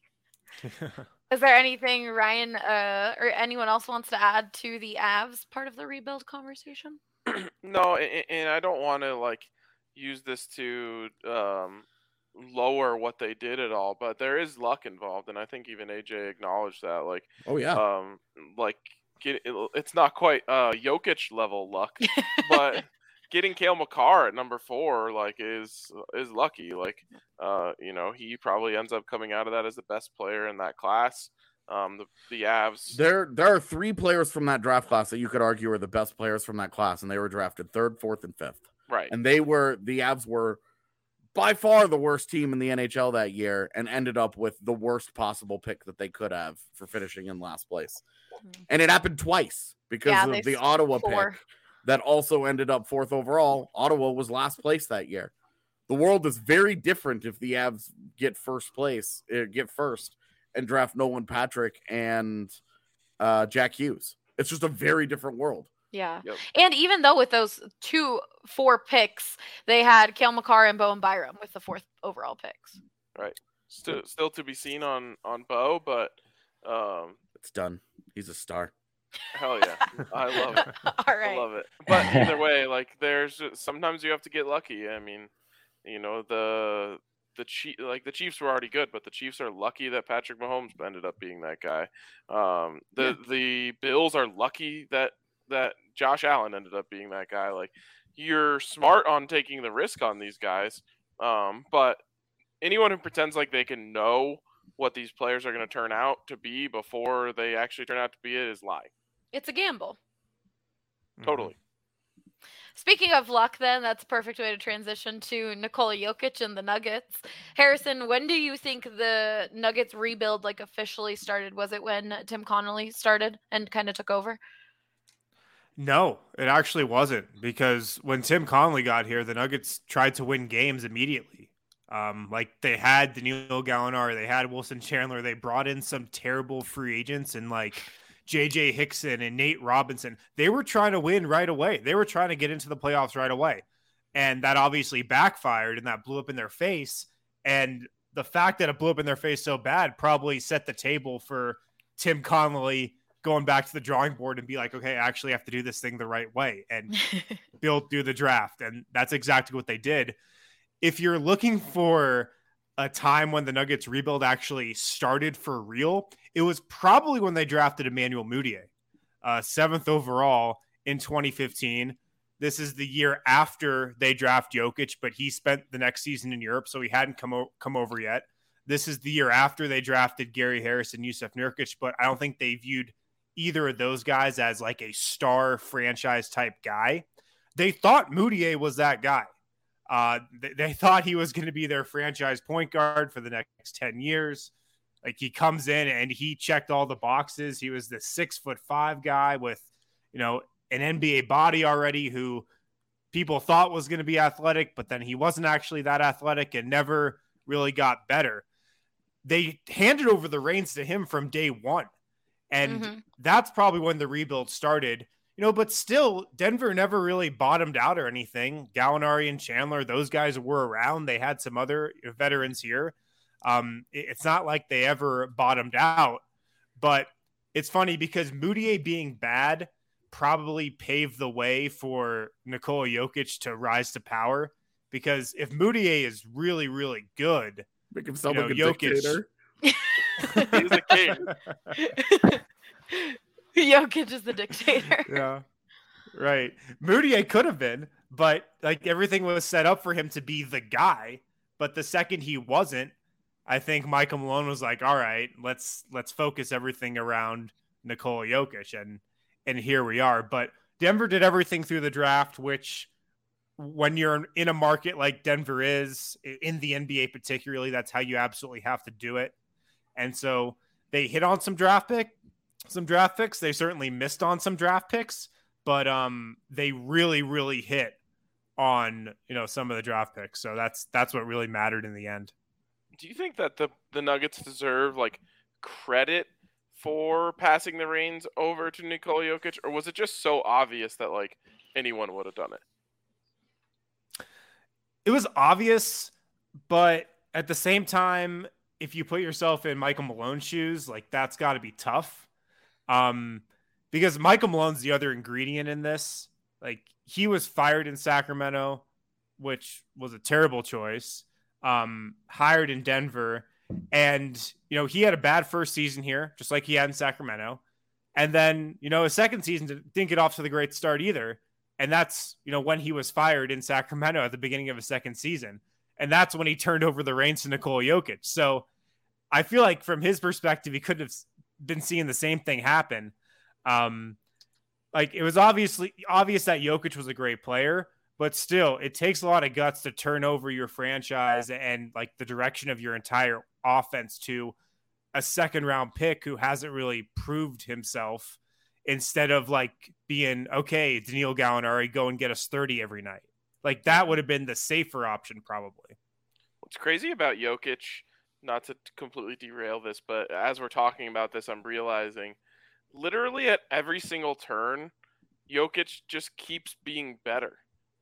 A: Is there anything Ryan uh, or anyone else wants to add to the Avs part of the rebuild conversation?
E: No, and, and I don't want to like use this to um, lower what they did at all, but there is luck involved, and I think even AJ acknowledged that. Like,
G: Oh yeah.
E: um, like get it's not quite uh Jokic level luck, but getting Cale Makar at number four like is is lucky. Like, uh, you know, he probably ends up coming out of that as the best player in that class. Um, the the Avs.
G: There, there are three players from that draft class that you could argue are the best players from that class, and they were drafted third, fourth, and fifth.
E: Right.
G: And they were the Avs were by far the worst team in the NHL that year, and ended up with the worst possible pick that they could have for finishing in last place. And it happened twice because
A: Yeah,
G: of the Ottawa
A: four.
G: pick that also ended up fourth overall. Ottawa was last place that year. The world is very different if the Avs get first place, uh, get first, and draft Nolan Patrick and uh, Jack Hughes. It's just a very different world.
A: Yeah.
E: Yep.
A: And even though with those two four picks, they had Cale Makar and Bowen Byram with the fourth overall picks. Right.
E: Still, still to be seen on on Bo, but um,
G: It's done. He's a star.
E: hell yeah, I love it.
A: All
E: I love it. But either way, like there's sometimes you have to get lucky. I mean, You know the the Chief, like the Chiefs were already good, but the Chiefs are lucky that Patrick Mahomes ended up being that guy. Um, the yeah. the Bills are lucky that that Josh Allen ended up being that guy. Like you're smart on taking the risk on these guys, um, but anyone who pretends like they can know what these players are going to turn out to be before they actually turn out to be it is lie.
A: It's a gamble.
E: Totally.
A: Speaking of luck, then that's a perfect way to transition to Nikola Jokic and the Nuggets. Harrison, when do you think the Nuggets rebuild like officially started? Was it when Tim Connolly started and kind of took over?
F: No, it actually wasn't because when Tim Connolly got here, the Nuggets tried to win games immediately. Um, like they had Danilo Gallinari, they had Wilson Chandler, they brought in some terrible free agents and like JJ Hickson and Nate Robinson. They were trying to win right away. They were trying to get into the playoffs right away. And that obviously backfired and that blew up in their face. And the fact that it blew up in their face so bad probably set the table for Tim Connolly going back to the drawing board and be like, okay, I actually have to do this thing the right way and build through the draft. And that's exactly what they did if you're looking for a time when the Nuggets rebuild actually started for real, it was probably when they drafted Emmanuel Mudiay, uh, seventh overall in 2015. This is the year after they draft Jokic, but he spent the next season in Europe, so he hadn't come o- come over yet. This is the year after they drafted Gary Harris and Jusuf Nurkic, but I don't think they viewed either of those guys as like a star franchise type guy. They thought Mudiay was that guy. Uh, they, they thought he was going to be their franchise point guard for the next 10 years. Like he comes in and he checked all the boxes. He was the six foot five guy with, you know, an NBA body already who people thought was going to be athletic, but then he wasn't actually that athletic and never really got better. They handed over the reins to him from day one. And mm-hmm. that's probably when the rebuild started you know, but still, Denver never really bottomed out or anything. Gallinari and Chandler, those guys were around. They had some other veterans here. Um, it's not like they ever bottomed out, but it's funny because Mudiay being bad probably paved the way for Nikola Jokic to rise to power. Because if Mudiay is really, really good,
G: make himself you know, like a Jokic, dictator.
E: He's a king.
A: Jokic is the dictator.
F: yeah. Right. Mudiay could have been, but like everything was set up for him to be the guy. But the second he wasn't, I think Michael Malone was like, "All right, let's let's focus everything around Nikola Jokic," and and here we are. But Denver did everything through the draft, which when you're in a market like Denver is in the NBA, particularly, that's how you absolutely have to do it. And so they hit on some draft pick some draft picks. They certainly missed on some draft picks, but um, they really, really hit on you know some of the draft picks. So that's that's what really mattered in the end.
E: Do you think that the the Nuggets deserve like credit for passing the reins over to Nikola Jokic, or was it just so obvious that like anyone would have done it?
F: It was obvious, but at the same time, if you put yourself in Michael Malone's shoes, like that's got to be tough. Um, because Michael Malone's the other ingredient in this. Like he was fired in Sacramento, which was a terrible choice. Um, hired in Denver, and you know he had a bad first season here, just like he had in Sacramento. And then you know his second season didn't get off to the great start either. And that's you know when he was fired in Sacramento at the beginning of his second season, and that's when he turned over the reins to Nikola Jokic. So I feel like from his perspective, he couldn't have been seeing the same thing happen. Um, like it was obviously obvious that Jokic was a great player, but still, it takes a lot of guts to turn over your franchise and like the direction of your entire offense to a second round pick who hasn't really proved himself instead of like being okay, Danilo Gallinari, go and get us 30 every night. Like that would have been the safer option, probably.
E: What's crazy about Jokic not to completely derail this, but as we're talking about this, I'm realizing literally at every single turn, Jokic just keeps being better.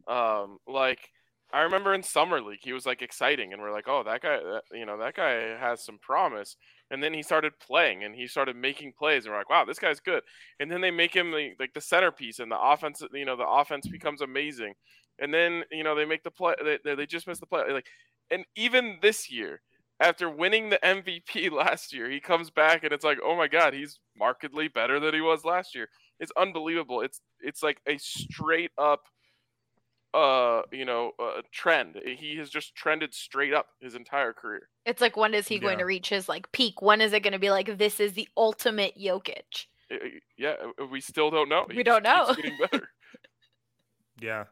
E: Um, like I remember in summer league he was like exciting, and we're like, oh, that guy, that, you know, that guy has some promise. And then he started playing, and he started making plays, and we're like, wow, this guy's good. And then they make him the, like the centerpiece, and the offense, you know, the offense becomes amazing. And then you know they make the play, they, they just miss the play, like, and even this year, after winning the MVP last year, he comes back, and it's like, oh my god, he's markedly better than he was last year. It's unbelievable. It's it's like a straight up uh you know uh, trend he has just trended straight up his entire career
A: It's like when is he going to reach his like peak? When is it going to be like this is the ultimate Jokic?
E: Uh, yeah we still don't know
A: We
E: He
A: don't know.
E: keeps getting better
F: Yeah.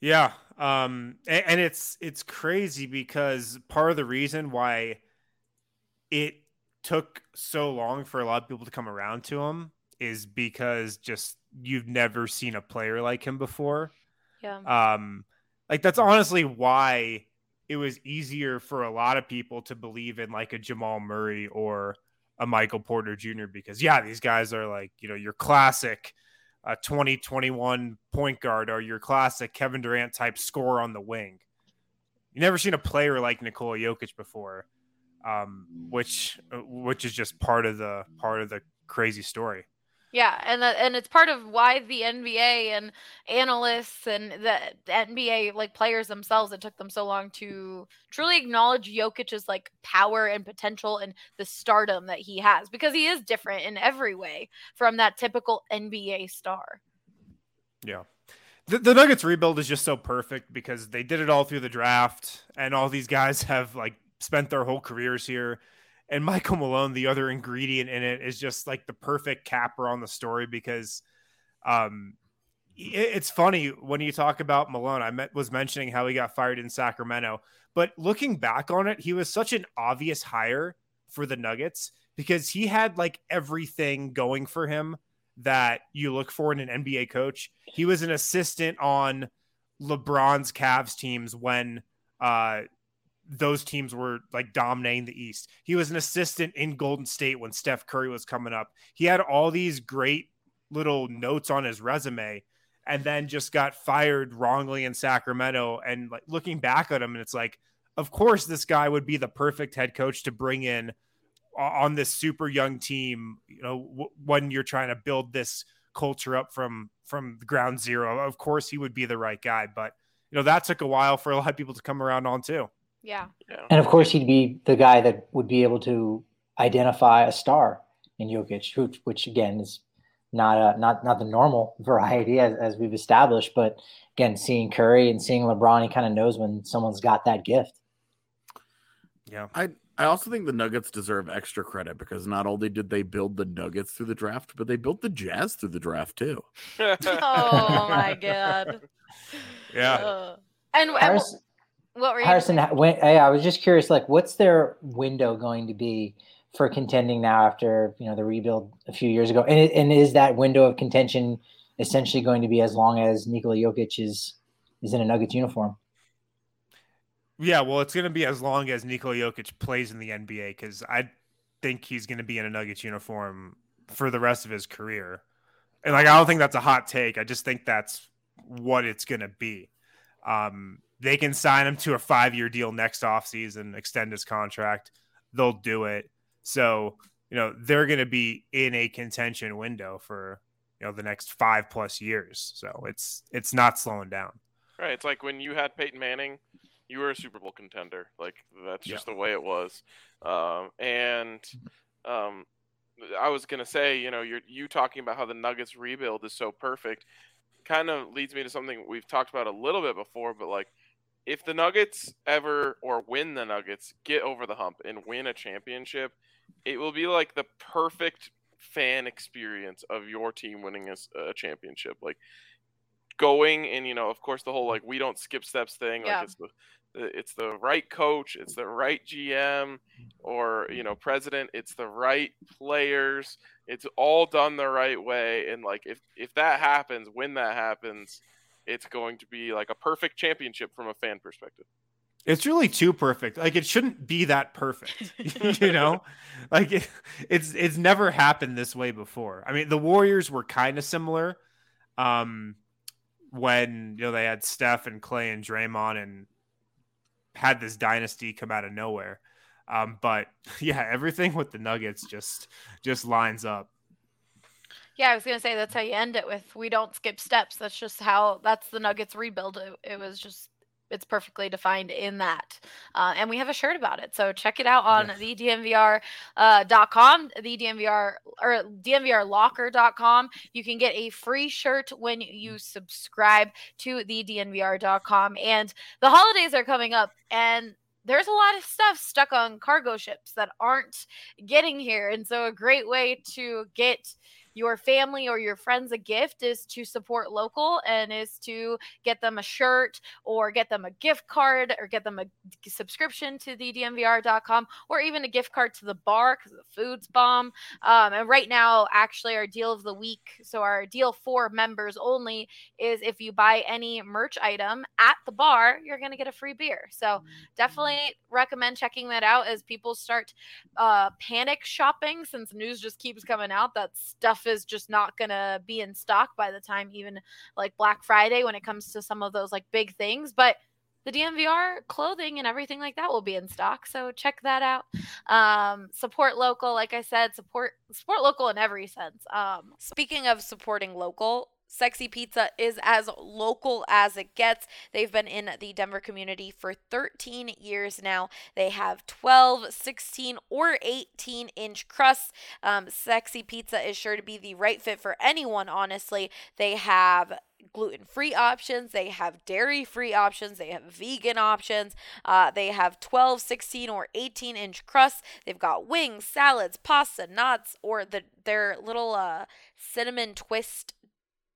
F: Yeah. Um and, and it's it's crazy because part of the reason why it took so long for a lot of people to come around to him is because just you've never seen a player like him before.
A: Yeah.
F: Um like that's honestly why it was easier for a lot of people to believe in like a Jamal Murray or a Michael Porter Jr. because yeah, these guys are like, you know, your classic uh 2021 point guard or your classic Kevin Durant type score on the wing. You never seen a player like Nikola Jokic before. Um which uh, which is just part of the part of the crazy story.
A: Yeah, and that, and it's part of why the NBA and analysts and the, the NBA like players themselves it took them so long to truly acknowledge Jokic's like power and potential and the stardom that he has because he is different in every way from that typical NBA star.
F: Yeah. The, the Nuggets rebuild is just so perfect because they did it all through the draft, and all these guys have like spent their whole careers here. And Michael Malone, the other ingredient in it, is just like the perfect capper on the story because um, it- it's funny when you talk about Malone. I met, was mentioning how he got fired in Sacramento, but looking back on it, he was such an obvious hire for the Nuggets because he had like everything going for him that you look for in an NBA coach. He was an assistant on LeBron's Cavs teams when uh, those teams were like dominating the East. He was an assistant in Golden State when Steph Curry was coming up. He had all these great little notes on his resume and then just got fired wrongly in Sacramento. And like looking back at him, and it's like, of course, this guy would be the perfect head coach to bring in on this super young team. You know, w- when you're trying to build this culture up from from ground zero, of course, he would be the right guy. But you know, that took a while for a lot of people to come around on too.
A: Yeah.
E: yeah
H: And of course, he'd be the guy that would be able to identify a star in Jokic, who, which again is not a, not not the normal variety as, as we've established. But again, seeing Curry and seeing LeBron, he kind of knows when someone's got that gift.
F: Yeah.
G: I I also think the Nuggets deserve extra credit because not only did they build the Nuggets through the draft, but they built the Jazz through the draft too.
A: Oh my god.
F: Yeah.
A: Uh, and, and
H: Harrison,
A: what were you
H: Harrison, when, hey, I was just curious, like, what's their window going to be for contending now after you know the rebuild a few years ago? And and is that window of contention essentially going to be as long as Nikola Jokic is is in a Nuggets uniform?
F: Yeah, well, it's going to be as long as Nikola Jokic plays in the NBA because I think he's going to be in a Nuggets uniform for the rest of his career. And like, I don't think that's a hot take. I just think that's what it's going to be. Um, they can sign him to a five-year deal next offseason, extend his contract. They'll do it. So you know they're going to be in a contention window for you know the next five plus years. So it's it's not slowing down.
E: Right. It's like when you had Peyton Manning, you were a Super Bowl contender. Like that's just the way it was. Um, and um, I was gonna say, you know, you're you talking about how the Nuggets rebuild is so perfect, kind of leads me to something we've talked about a little bit before. But like, if the Nuggets ever or when the Nuggets get over the hump and win a championship, it will be like the perfect fan experience of your team winning a championship. Like going and you know of course the whole like we don't skip steps thing
A: Yeah.
E: like it's the the- it's the right coach it's the right gm or you know president it's the right players it's all done the right way and like if if that happens when that happens it's going to be like a perfect championship from a fan perspective
F: It's really too perfect. Like it shouldn't be that perfect. you know? Like it, it's it's never happened this way before. I mean, the Warriors were kind of similar. Um when you know they had Steph and Clay and Draymond and had this dynasty come out of nowhere. Um, but yeah, everything with the Nuggets just just lines up.
A: Yeah, I was gonna say that's how you end it with we don't skip steps. That's just how that's the Nuggets rebuild. It, it was just it's perfectly defined in that. Uh, and we have a shirt about it. So check it out on yes. the DNVR uh, .com, the DNVR or DNVRlocker.com. You can get a free shirt when you subscribe to the DNVR.com. And the holidays are coming up and there's a lot of stuff stuck on cargo ships that aren't getting here. And so a great way to get your family or your friends a gift is to support local and is to get them a shirt or get them a gift card or get them a subscription to the dnvr.com or even a gift card to the bar because the food's bomb. Um, and right now, actually, our deal of the week, so our deal for members only, is if you buy any merch item at the bar, you're going to get a free beer. So definitely recommend checking that out as people start uh, panic shopping since news just keeps coming out that stuff stuff is just not going to be in stock by the time even like Black Friday when it comes to some of those like big things. But the DNVR clothing and everything like that will be in stock. So check that out. Um, support local, like I said, support support local in every sense. Um, speaking of supporting local, Sexy Pizza is as local as it gets. They've been in the Denver community for 13 years now. They have 12, 16, or 18 inch crusts. Um, Sexy Pizza is sure to be the right fit for anyone, honestly. They have gluten free options, they have dairy free options, they have vegan options, uh, they have 12, 16, or 18 inch crusts. They've got wings, salads, pasta, nuts, or the their little uh, cinnamon twist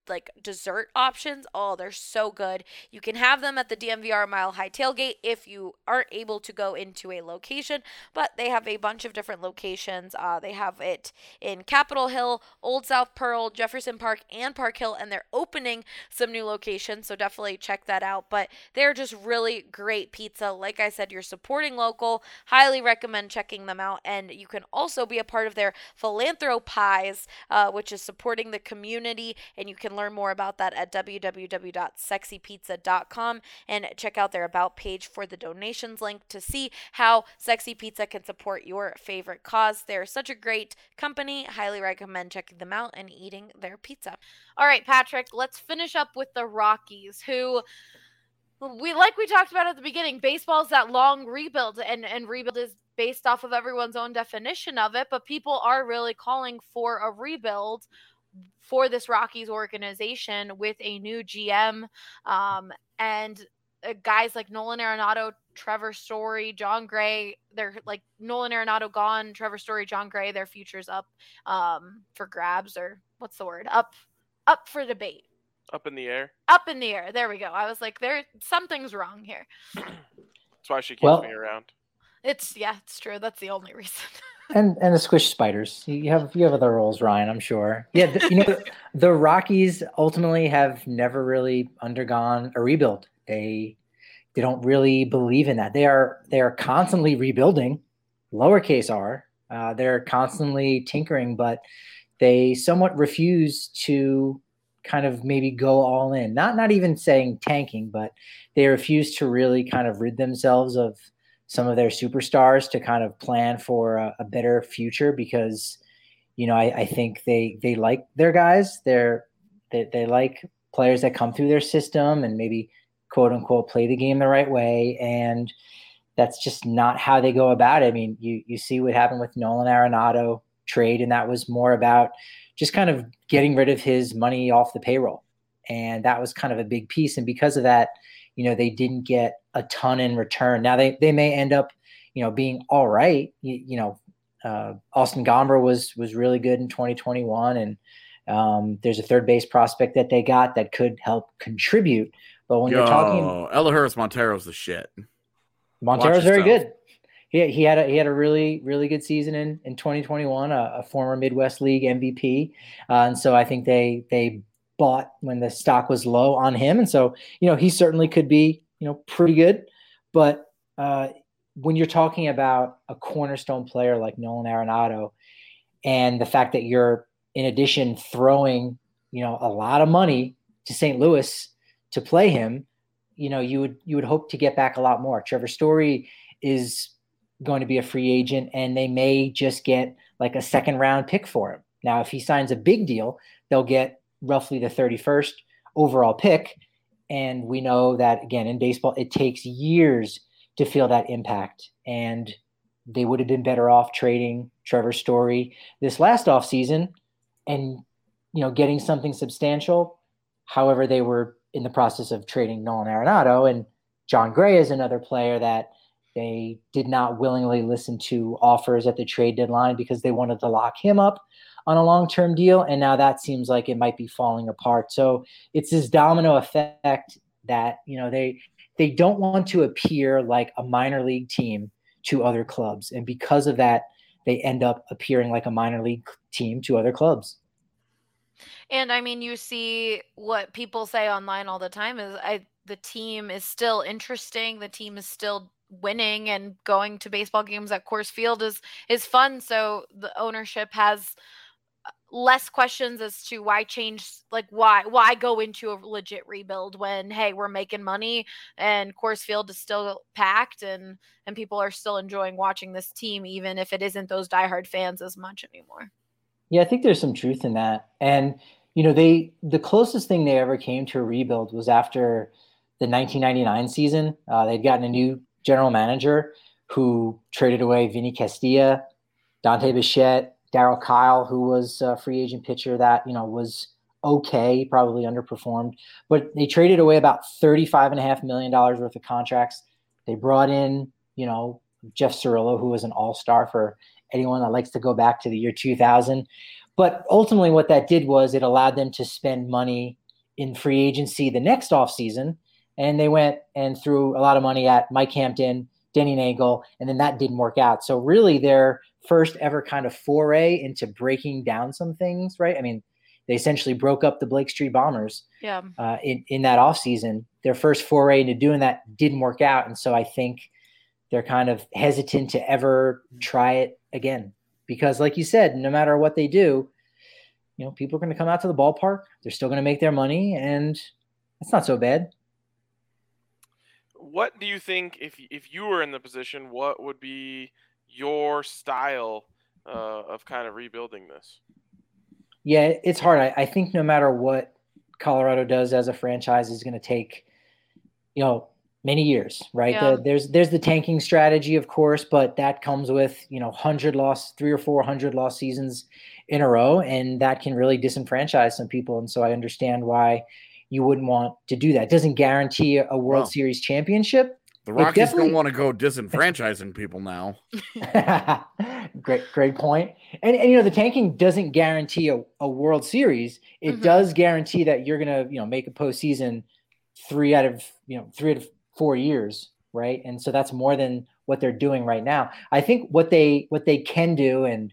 A: like dessert options. Oh, they're so good. You can have them at the DNVR Mile High Tailgate if you aren't able to go into a location, but they have a bunch of different locations. Uh, they have it in Capitol Hill, Old South Pearl, Jefferson Park, and Park Hill, and they're opening some new locations, so definitely check that out. But they're just really great pizza. Like I said, you're supporting local. Highly recommend checking them out, and you can also be a part of their Philanthropies, uh, which is supporting the community, and you can learn more about that at www.sexypizza.com and check out their About page for the donations link to see how Sexy Pizza can support your favorite cause. They're such a great company. Highly recommend checking them out and eating their pizza. All right, Patrick, let's finish up with the Rockies, who we like we talked about at the beginning baseball's that long rebuild and and rebuild is based off of everyone's own definition of it but people are really calling for a rebuild for this Rockies organization with a new GM um, and uh, guys like Nolan Arenado, Trevor Story, Jon Gray. They're like Nolan Arenado gone, Trevor Story, Jon Gray. Their futures up um, for grabs, or what's the word? Up, up for debate.
E: Up in the air.
A: Up in the air. There we go. I was like, there something's wrong here.
E: That's why she keeps
H: Well-
E: me around.
A: It's yeah, it's true. That's the only reason.
H: and and the squish spiders. You have you have other roles, Ryan. I'm sure. Yeah, the, you know the Rockies ultimately have never really undergone a rebuild. They they don't really believe in that. They are they are constantly rebuilding, lowercase r. Uh, they're constantly tinkering, but they somewhat refuse to kind of maybe go all in. Not not even saying tanking, but they refuse to really kind of rid themselves of some of their superstars to kind of plan for a, a better future because you know I, I, think they they like their guys they're they, they like players that come through their system and maybe quote unquote play the game the right way and that's just not how they go about it. I mean, you you see what happened with Nolan Arenado trade, and that was more about just kind of getting rid of his money off the payroll, and that was kind of a big piece. And because of that, you know, they didn't get a ton in return. Now they they may end up, you know, being all right. You, you know, uh, Austin Gomber was was really good in 2021, and um, there's a third base prospect that they got that could help contribute. But when
G: Yo,
H: you're talking,
G: Elehuris Montero's the shit.
H: Montero's very good. He, he had a he had a really really good season in in 2021, a, a former Midwest League MVP, uh, and so I think they they bought when the stock was low on him, and so you know he certainly could be you know pretty good, but uh, when you're talking about a cornerstone player like Nolan Arenado, and the fact that you're in addition throwing you know a lot of money to St. Louis to play him, you know, you would you would hope to get back a lot more. Trevor Story is going to be a free agent, and they may just get like a second round pick for him. Now, if he signs a big deal, they'll get roughly the 31st overall pick. And we know that again in baseball, it takes years to feel that impact. And they would have been better off trading Trevor Story this last offseason and you know getting something substantial. However, they were in the process of trading Nolan Arenado and Jon Gray is another player that they did not willingly listen to offers at the trade deadline because they wanted to lock him up on a long-term deal and now that seems like it might be falling apart. So it's this domino effect that, you know, they they don't want to appear like a minor league team to other clubs and because of that they end up appearing like a minor league team to other clubs.
A: And I mean, you see what people say online all the time is I the team is still interesting, the team is still winning and going to baseball games at Coors Field is is fun. So the ownership has less questions as to why change like why why go into a legit rebuild when hey we're making money and Coors Field is still packed and and people are still enjoying watching this team even if it isn't those diehard fans as much anymore.
H: Yeah, I think there's some truth in that. And you know, they the closest thing they ever came to a rebuild was after the 1999 season. Uh, they'd gotten a new general manager who traded away Vinny Castilla, Dante Bichette, Darryl Kile, who was a free agent pitcher that, you know, was okay, probably underperformed. But they traded away about $35.5 million worth of contracts. They brought in, you know, Jeff Cirillo, who was an all star for anyone that likes to go back to the year 2000. But ultimately, what that did was it allowed them to spend money in free agency the next offseason and they went and threw a lot of money at Mike Hampton, Denny Neagle, and then that didn't work out. So really, their first ever kind of foray into breaking down some things, right? I mean, they essentially broke up the Blake Street Bombers.
A: Yeah.
H: Uh, in in that offseason. their first foray into doing that didn't work out, and so I think they're kind of hesitant to ever try it again because, like you said, no matter what they do, you know, people are going to come out to the ballpark. They're still going to make their money, and it's not so bad
E: what do you think if if you were in the position? What would be your style uh, of kind of rebuilding this?
H: Yeah, it's hard. I, I think no matter what Colorado does as a franchise is going to take, you know, many years, right? Yeah. The, there's there's the tanking strategy, of course, but that comes with you know hundred loss, three or four hundred loss seasons in a row, and that can really disenfranchise some people. And so I understand why you wouldn't want to do that. It doesn't guarantee a World well, Series championship.
G: The Rockies don't want to go disenfranchising people now.
H: great, great point. And, and you know, the tanking doesn't guarantee a, a World Series. It mm-hmm. does guarantee that you're gonna, you know, make a postseason three out of you know three out of four years, right? And so that's more than what they're doing right now. I think what they what they can do, and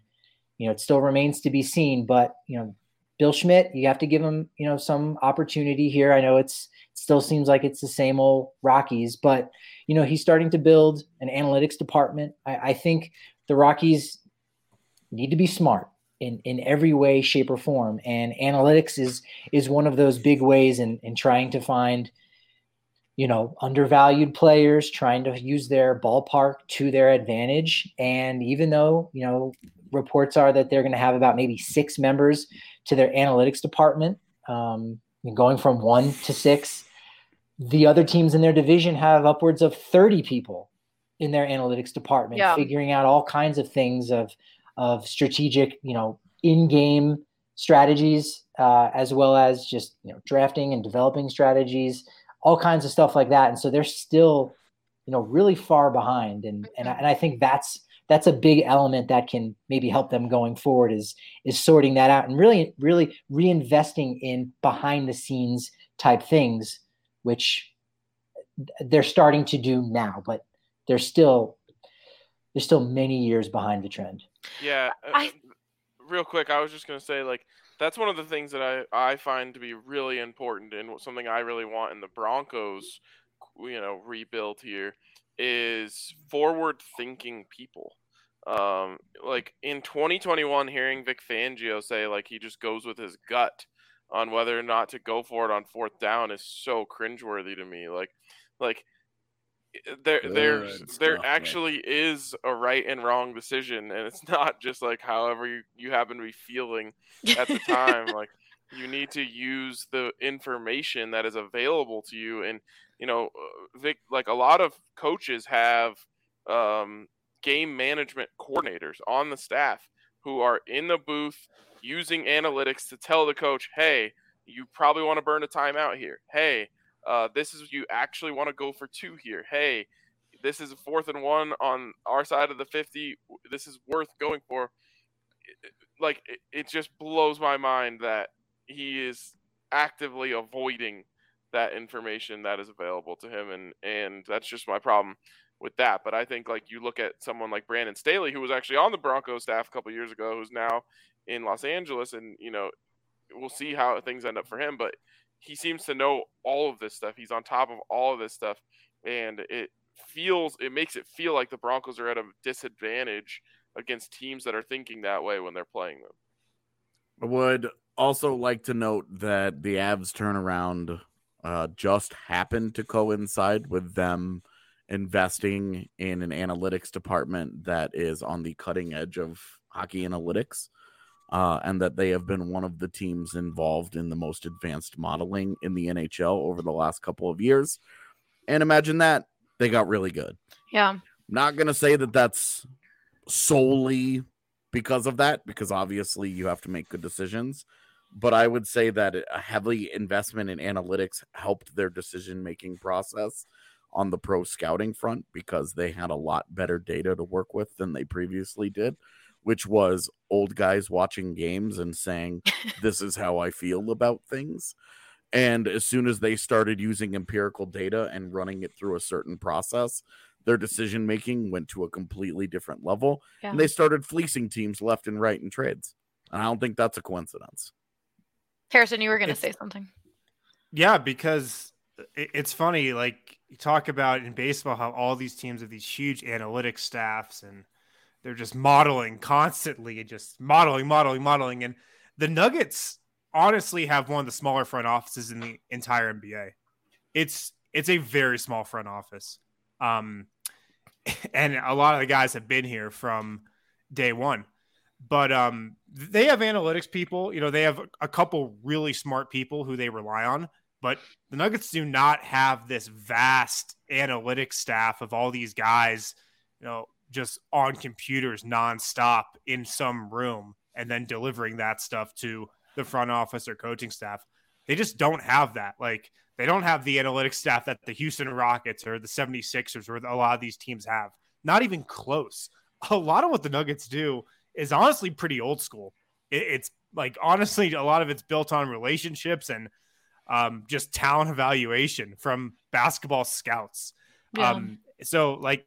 H: you know, it still remains to be seen. But you know, Bill Schmidt, you have to give him, you know, some opportunity here. I know it's it still seems like it's the same old Rockies, but you know, he's starting to build an analytics department. I, I think the Rockies need to be smart in, in every way, shape, or form. And analytics is is one of those big ways in, in trying to find, you know, undervalued players, trying to use their ballpark to their advantage. And even though, you know, reports are that they're going to have about maybe six members to their analytics department, um, going from one to six. The other teams in their division have upwards of 30 people in their analytics department, yeah. figuring out all kinds of things of of strategic, you know, in-game strategies, uh, as well as just you know drafting and developing strategies, all kinds of stuff like that. And so they're still, you know, really far behind. And and I, and I think that's that's a big element that can maybe help them going forward is is sorting that out and really really reinvesting in behind the scenes type things which they're starting to do now but they're still they're still many years behind the trend.
E: Yeah uh, I, real quick i was just going to say like that's one of the things that I, I find to be really important and something i really want in the broncos you know rebuild here is forward thinking people. Um, like in 2021, hearing Vic Fangio say like he just goes with his gut on whether or not to go for it on fourth down is so cringeworthy to me. Like, like there there there actually man. is a right and wrong decision, and it's not just like however you, you happen to be feeling at the time. like you need to use the information that is available to you, and you know, uh, Vic, like a lot of coaches have um, game management coordinators on the staff who are in the booth using analytics to tell the coach, hey, you probably want to burn a timeout here. Hey, uh, this is you actually want to go for two here. Hey, this is a fourth and one on our side of the 50. This is worth going for. Like, it, it just blows my mind that he is actively avoiding that information that is available to him. And, and that's just my problem with that. But I think like you look at someone like Brandon Staley, who was actually on the Broncos staff a couple years ago, who's now in Los Angeles, and you know, we'll see how things end up for him. But he seems to know all of this stuff. He's on top of all of this stuff, and it feels it makes it feel like the Broncos are at a disadvantage against teams that are thinking that way when they're playing them.
G: I would also like to note that the Avs turnaround uh, just happened to coincide with them investing in an analytics department that is on the cutting edge of hockey analytics uh, and that they have been one of the teams involved in the most advanced modeling in the NHL over the last couple of years. And imagine that they got really good.
A: Yeah.
G: Not going to say that that's solely because of that, because obviously you have to make good decisions. But I would say that a heavy investment in analytics helped their decision making process on the pro scouting front because they had a lot better data to work with than they previously did which was old guys watching games and saying, This is how I feel about things. And as soon as they started using empirical data and running it through a certain process, their decision making went to a completely different level. Yeah. And they started fleecing teams left and right in trades. And I don't think that's a coincidence.
A: Harrison, you were going to say something.
F: Yeah, because it's funny. Like you talk about in baseball, how all these teams have these huge analytics staffs and they're just modeling constantly, and just modeling, modeling, modeling. And the Nuggets honestly have one of the smaller front offices in the entire NBA. It's it's a very small front office. Um, and a lot of the guys have been here from day one. But um, they have analytics people. You know, they have a couple really smart people who they rely on. But the Nuggets do not have this vast analytics staff of all these guys, you know, just on computers nonstop in some room and then delivering that stuff to the front office or coaching staff. They just don't have that. Like they don't have the analytics staff that the Houston Rockets or the 76ers or a lot of these teams have. Not even close. A lot of what the Nuggets do is honestly pretty old school. It's like honestly a lot of it's built on relationships and um, just talent evaluation from basketball scouts. Yeah. Um, so like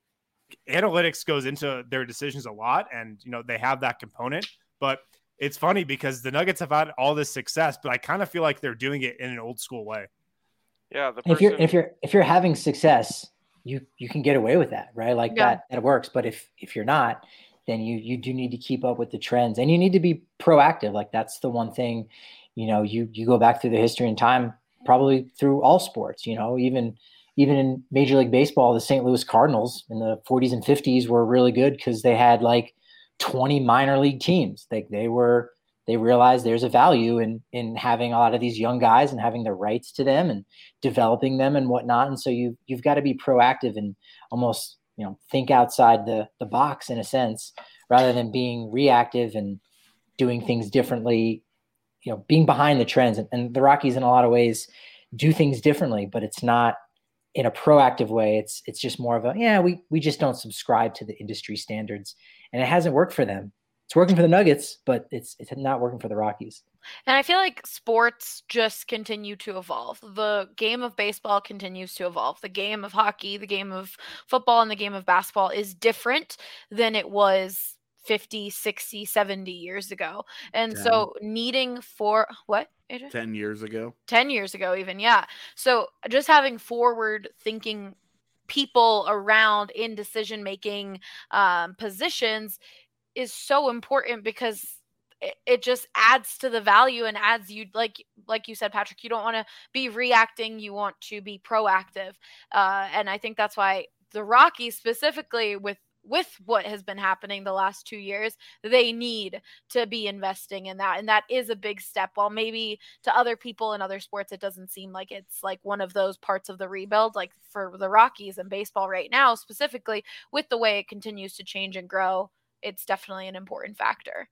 F: analytics goes into their decisions a lot, and you know they have that component. But it's funny because the Nuggets have had all this success, but I kind of feel like they're doing it in an old school way.
E: Yeah, person...
H: if you're if you're if you're having success, you you can get away with that, right? Like yeah. that that works. But if if you're not, then you you do need to keep up with the trends, and you need to be proactive. Like that's the one thing, you know. You you go back through the history and time, probably through all sports. You know, even even in Major League Baseball, the St. Louis Cardinals in the 40s and 50s were really good because they had like 20 minor league teams. They they were they realized there's a value in in having a lot of these young guys and having the rights to them and developing them and whatnot. And so you you've got to be proactive and almost you know think outside the the box in a sense rather than being reactive and doing things differently. You know, being behind the trends and, and the Rockies in a lot of ways do things differently, but it's not in a proactive way. It's it's just more of a yeah we we just don't subscribe to the industry standards and it hasn't worked for them. It's working for the nuggets but it's it's not working for the rockies.
A: And i feel like sports just continue to evolve. The game of baseball continues to evolve. The game of hockey the game of football and the game of basketball is different than it was 50 60 70 years ago and so needing for what
G: AJ? 10 years ago?
A: 10 years ago even yeah. So just having forward thinking people around in decision making um, positions is so important because it, it just adds to the value and adds you like like you said patrick you don't want to be reacting you want to be proactive uh, and i think that's why the rockies specifically with with what has been happening the last two years, they need to be investing in that. And that is a big step. While maybe to other people in other sports, it doesn't seem like it's like one of those parts of the rebuild, like for the Rockies and baseball right now, specifically with the way it continues to change and grow, it's definitely an important factor.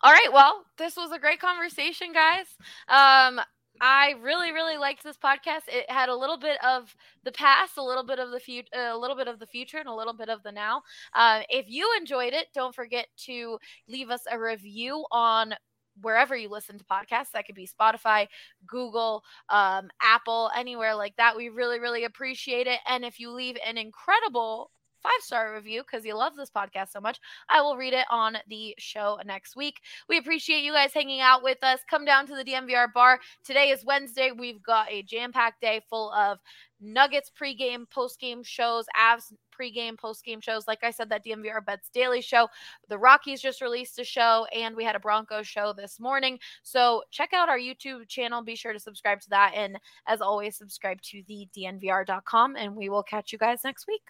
A: All right, well, this was a great conversation, guys. Um, I really, really liked this podcast. It had a little bit of the past, a little bit of the future, a little bit of the future, and a little bit of the now. Uh, if you enjoyed it, don't forget to leave us a review on wherever you listen to podcasts. That could be Spotify, Google, um, Apple, anywhere like that. We really, really appreciate it. And if you leave an incredible five star review because you love this podcast so much, I will read it on the show next week. We appreciate you guys hanging out with us. Come down to the DNVR bar. Today is Wednesday. We've got a jam packed day full of Nuggets pregame, postgame shows, Avs pregame, postgame shows. Like I said, that DNVR Bets Daily show. The Rockies just released a show, and we had a Broncos show this morning. So check out our YouTube channel. Be sure to subscribe to that. And as always, subscribe to the DNVR.com, and we will catch you guys next week.